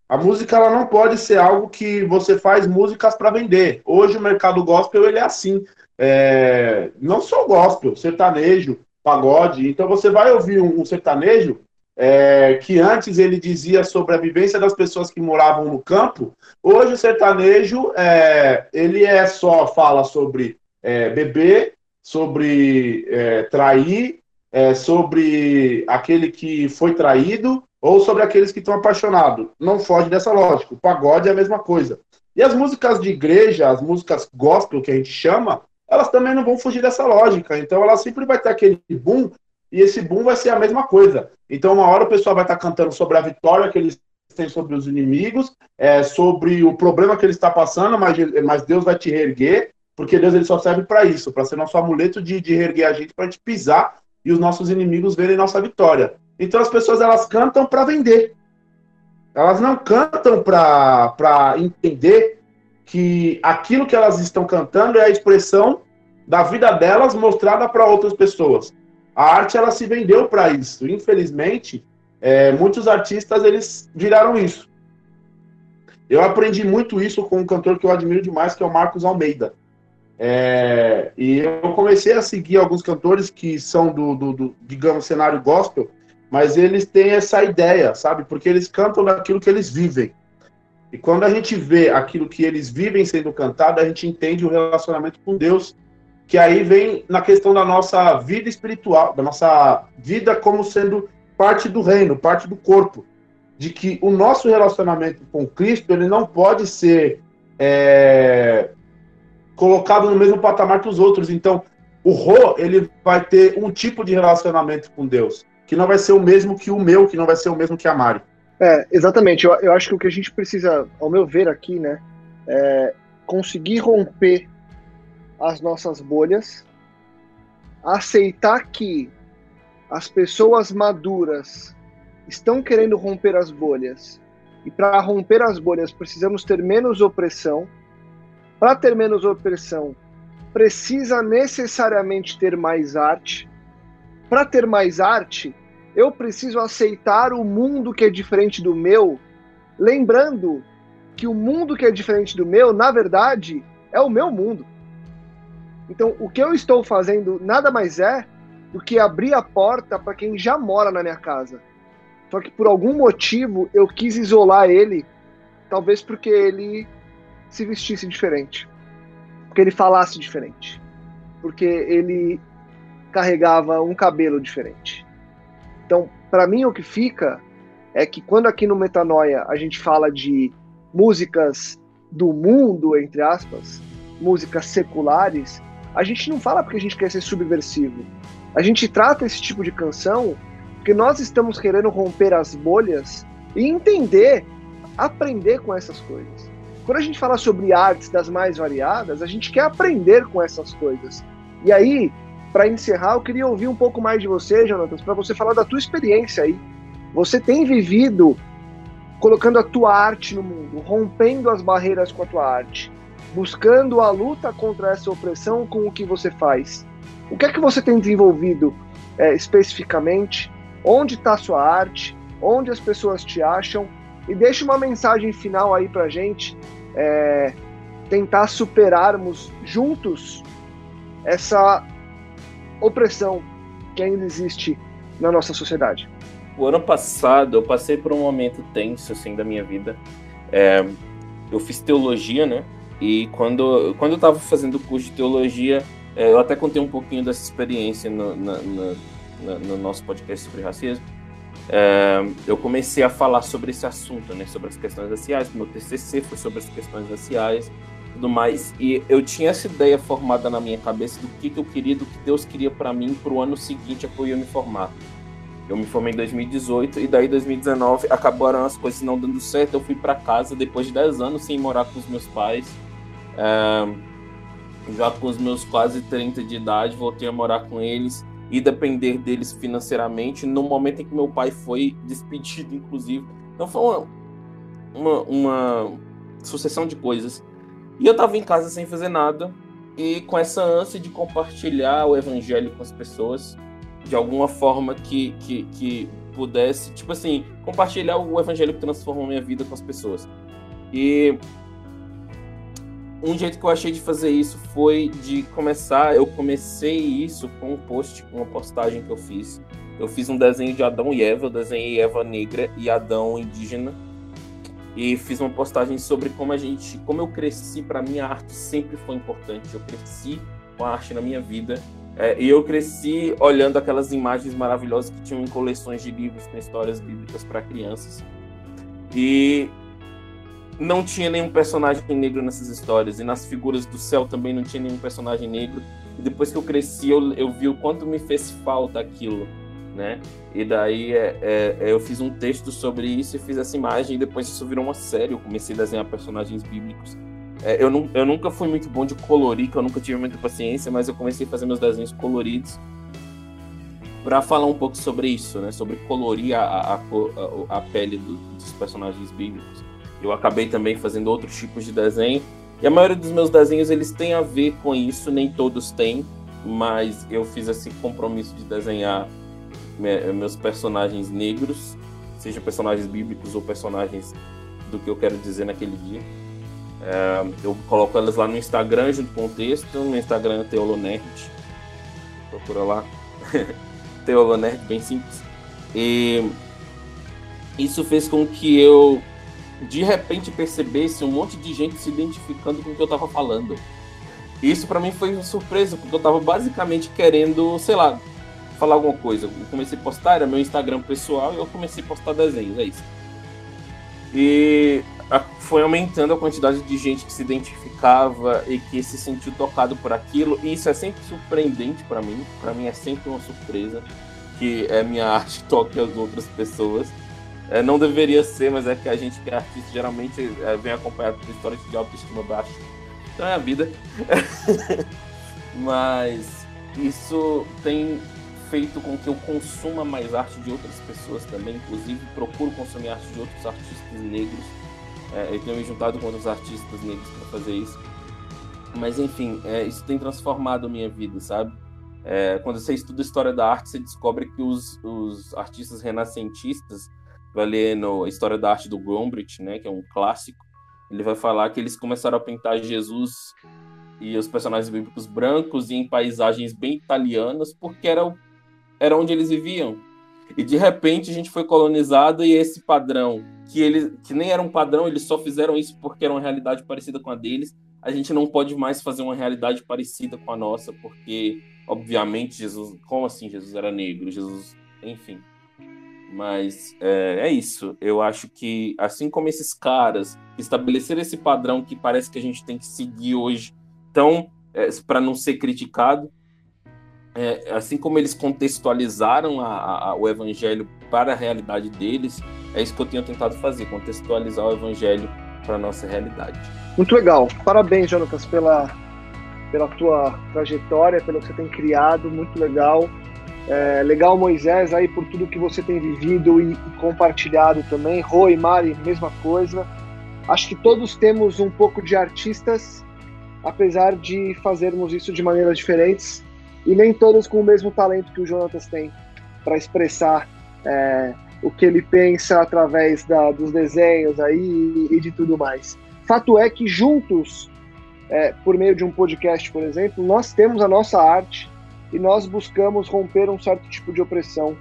A música ela não pode ser algo que você faz músicas para vender. Hoje o mercado gospel ele é assim. É, não só gospel, sertanejo, pagode. Então você vai ouvir um, um sertanejo é, que antes ele dizia sobre a vivência das pessoas que moravam no campo. Hoje o sertanejo é, ele é só fala sobre é, beber, sobre é, trair é, sobre aquele que foi traído ou sobre aqueles que estão apaixonados. Não foge dessa lógica. O pagode é a mesma coisa. E as músicas de igreja, as músicas gospel que a gente chama, elas também não vão fugir dessa lógica. Então ela sempre vai ter aquele boom e esse boom vai ser a mesma coisa. Então uma hora o pessoal vai estar cantando sobre a vitória que eles têm sobre os inimigos, é, sobre o problema que ele está passando, mas, mas Deus vai te reerguer, porque Deus ele só serve para isso, para ser nosso amuleto de, de reerguer a gente, para a gente pisar e os nossos inimigos verem nossa vitória. Então as pessoas elas cantam para vender. Elas não cantam para entender que aquilo que elas estão cantando é a expressão da vida delas mostrada para outras pessoas. A arte ela se vendeu para isso. Infelizmente, é, muitos artistas eles viraram isso. Eu aprendi muito isso com um cantor que eu admiro demais, que é o Marcos Almeida. É, e eu comecei a seguir alguns cantores que são do, do, do, digamos, cenário gospel, mas eles têm essa ideia, sabe? Porque eles cantam daquilo que eles vivem. E quando a gente vê aquilo que eles vivem sendo cantado, a gente entende o relacionamento com Deus, que aí vem na questão da nossa vida espiritual, da nossa vida como sendo parte do reino, parte do corpo. De que o nosso relacionamento com Cristo, ele não pode ser é, colocado no mesmo patamar que os outros. Então, o Rô, ele vai ter um tipo de relacionamento com Deus, que não vai ser o mesmo que o meu, que não vai ser o mesmo que a Mari. É, exatamente. Eu, eu acho que o que a gente precisa, ao meu ver aqui, né, é conseguir romper as nossas bolhas, aceitar que as pessoas maduras estão querendo romper as bolhas, e para romper as bolhas precisamos ter menos opressão, para ter menos opressão, precisa necessariamente ter mais arte. Para ter mais arte, eu preciso aceitar o mundo que é diferente do meu, lembrando que o mundo que é diferente do meu, na verdade, é o meu mundo. Então, o que eu estou fazendo nada mais é do que abrir a porta para quem já mora na minha casa. Só que por algum motivo eu quis isolar ele, talvez porque ele se vestisse diferente, porque ele falasse diferente, porque ele carregava um cabelo diferente. Então, para mim, o que fica é que quando aqui no Metanoia a gente fala de músicas do mundo, entre aspas, músicas seculares, a gente não fala porque a gente quer ser subversivo. A gente trata esse tipo de canção porque nós estamos querendo romper as bolhas e entender, aprender com essas coisas. Quando a gente fala sobre artes das mais variadas, a gente quer aprender com essas coisas. E aí, para encerrar, eu queria ouvir um pouco mais de você, Jonatas, para você falar da tua experiência aí. Você tem vivido colocando a tua arte no mundo, rompendo as barreiras com a tua arte, buscando a luta contra essa opressão com o que você faz. O que é que você tem desenvolvido é, especificamente? Onde está a sua arte? Onde as pessoas te acham? E deixe uma mensagem final aí para gente, é, tentar superarmos juntos essa opressão que ainda existe na nossa sociedade. O ano passado eu passei por um momento tenso assim da minha vida. É, eu fiz teologia, né? E quando, quando eu estava fazendo o curso de teologia, é, eu até contei um pouquinho dessa experiência no, na, na, no nosso podcast sobre racismo. É, eu comecei a falar sobre esse assunto, né? Sobre as questões raciais. Meu TCC foi sobre as questões raciais tudo mais. E eu tinha essa ideia formada na minha cabeça do que, que eu queria, do que Deus queria para mim para o ano seguinte a que eu ia me formar. Eu me formei em 2018 e daí 2019 acabaram as coisas não dando certo. Eu fui para casa depois de 10 anos sem morar com os meus pais. É, já com os meus quase 30 de idade, voltei a morar com eles e depender deles financeiramente no momento em que meu pai foi despedido, inclusive. Então foi uma, uma, uma sucessão de coisas. E eu tava em casa sem fazer nada e com essa ânsia de compartilhar o evangelho com as pessoas de alguma forma que, que, que pudesse, tipo assim, compartilhar o evangelho que transformou minha vida com as pessoas. E um jeito que eu achei de fazer isso foi de começar. Eu comecei isso com um post, uma postagem que eu fiz. Eu fiz um desenho de Adão e Eva, eu desenhei Eva negra e Adão indígena. E fiz uma postagem sobre como a gente, como eu cresci, para mim a arte sempre foi importante. Eu cresci com a arte na minha vida é, e eu cresci olhando aquelas imagens maravilhosas que tinham em coleções de livros com histórias bíblicas para crianças. E não tinha nenhum personagem negro nessas histórias. E nas figuras do céu também não tinha nenhum personagem negro. E depois que eu cresci, eu, eu vi o quanto me fez falta aquilo, né? E daí é, é, é eu fiz um texto sobre isso e fiz essa imagem. E depois isso virou uma série. Eu comecei a desenhar personagens bíblicos. É, eu, eu nunca fui muito bom de colorir, que eu nunca tive muita paciência, mas eu comecei a fazer meus desenhos coloridos para falar um pouco sobre isso, né? Sobre colorir a, a, a, a pele do, dos personagens bíblicos. Eu acabei também fazendo outros tipos de desenho. E a maioria dos meus desenhos eles têm a ver com isso, nem todos têm, mas eu fiz esse compromisso de desenhar meus personagens negros, seja personagens bíblicos ou personagens do que eu quero dizer naquele dia. É, eu coloco elas lá no Instagram junto com o texto. No Instagram é Teolonerd. Procura lá. Teolonerd, bem simples. E isso fez com que eu de repente percebesse um monte de gente se identificando com o que eu estava falando. Isso para mim foi uma surpresa, porque eu estava basicamente querendo, sei lá, falar alguma coisa. Eu comecei a postar, era meu Instagram pessoal, e eu comecei a postar desenhos, é isso. E foi aumentando a quantidade de gente que se identificava e que se sentiu tocado por aquilo. E isso é sempre surpreendente para mim. Para mim é sempre uma surpresa que é minha arte toque as outras pessoas. É, não deveria ser, mas é que a gente que é artista geralmente é, vem acompanhado por histórias de autoestima baixa. Então é a vida. mas isso tem feito com que eu consuma mais arte de outras pessoas também. Inclusive, procuro consumir arte de outros artistas negros é, eu tenho me juntado com outros artistas negros para fazer isso. Mas enfim, é, isso tem transformado a minha vida, sabe? É, quando você estuda a história da arte, você descobre que os, os artistas renascentistas, vai ler no História da Arte do Gombrich, né, que é um clássico, ele vai falar que eles começaram a pintar Jesus e os personagens bíblicos brancos em paisagens bem italianas, porque era, era onde eles viviam, e de repente a gente foi colonizado e esse padrão, que eles que nem era um padrão, eles só fizeram isso porque era uma realidade parecida com a deles. A gente não pode mais fazer uma realidade parecida com a nossa, porque obviamente Jesus, como assim Jesus era negro? Jesus, enfim. Mas é, é isso. Eu acho que assim como esses caras estabeleceram esse padrão que parece que a gente tem que seguir hoje, então é, para não ser criticado, é, assim como eles contextualizaram a, a, o evangelho para a realidade deles, é isso que eu tenho tentado fazer, contextualizar o evangelho para a nossa realidade. Muito legal. Parabéns, Jonatas, pela, pela tua trajetória, pelo que você tem criado, muito legal. É, legal, Moisés, aí por tudo que você tem vivido e, e compartilhado também. Rô e Mari, mesma coisa. Acho que todos temos um pouco de artistas, apesar de fazermos isso de maneiras diferentes e nem todos com o mesmo talento que o Jonatas tem para expressar é, o que ele pensa através da, dos desenhos aí e de tudo mais. Fato é que juntos, é, por meio de um podcast, por exemplo, nós temos a nossa arte e nós buscamos romper um certo tipo de opressão.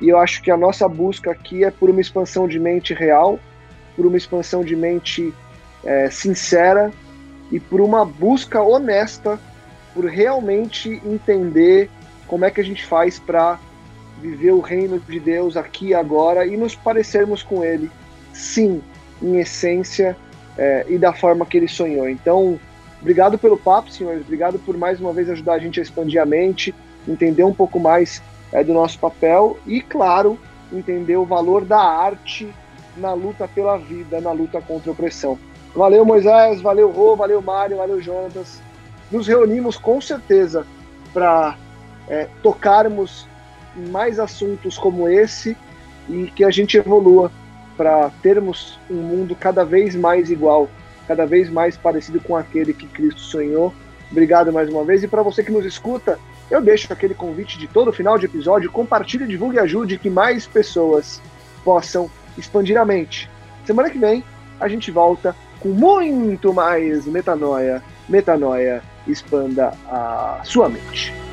E eu acho que a nossa busca aqui é por uma expansão de mente real, por uma expansão de mente é, sincera e por uma busca honesta por realmente entender como é que a gente faz para viver o reino de Deus aqui e agora e nos parecermos com Ele, sim, em essência é, e da forma que Ele sonhou. Então, obrigado pelo papo, senhores, obrigado por mais uma vez ajudar a gente a expandir a mente, entender um pouco mais é, do nosso papel e, claro, entender o valor da arte na luta pela vida, na luta contra a opressão. Valeu, Moisés, valeu, Rô, valeu, Mário, valeu, Jonatas. Nos reunimos com certeza para é, tocarmos em mais assuntos como esse e que a gente evolua para termos um mundo cada vez mais igual, cada vez mais parecido com aquele que Cristo sonhou. Obrigado mais uma vez. E para você que nos escuta, eu deixo aquele convite de todo final de episódio: compartilhe, divulgue e ajude que mais pessoas possam expandir a mente. Semana que vem a gente volta com muito mais metanoia, metanoia expanda a sua mente.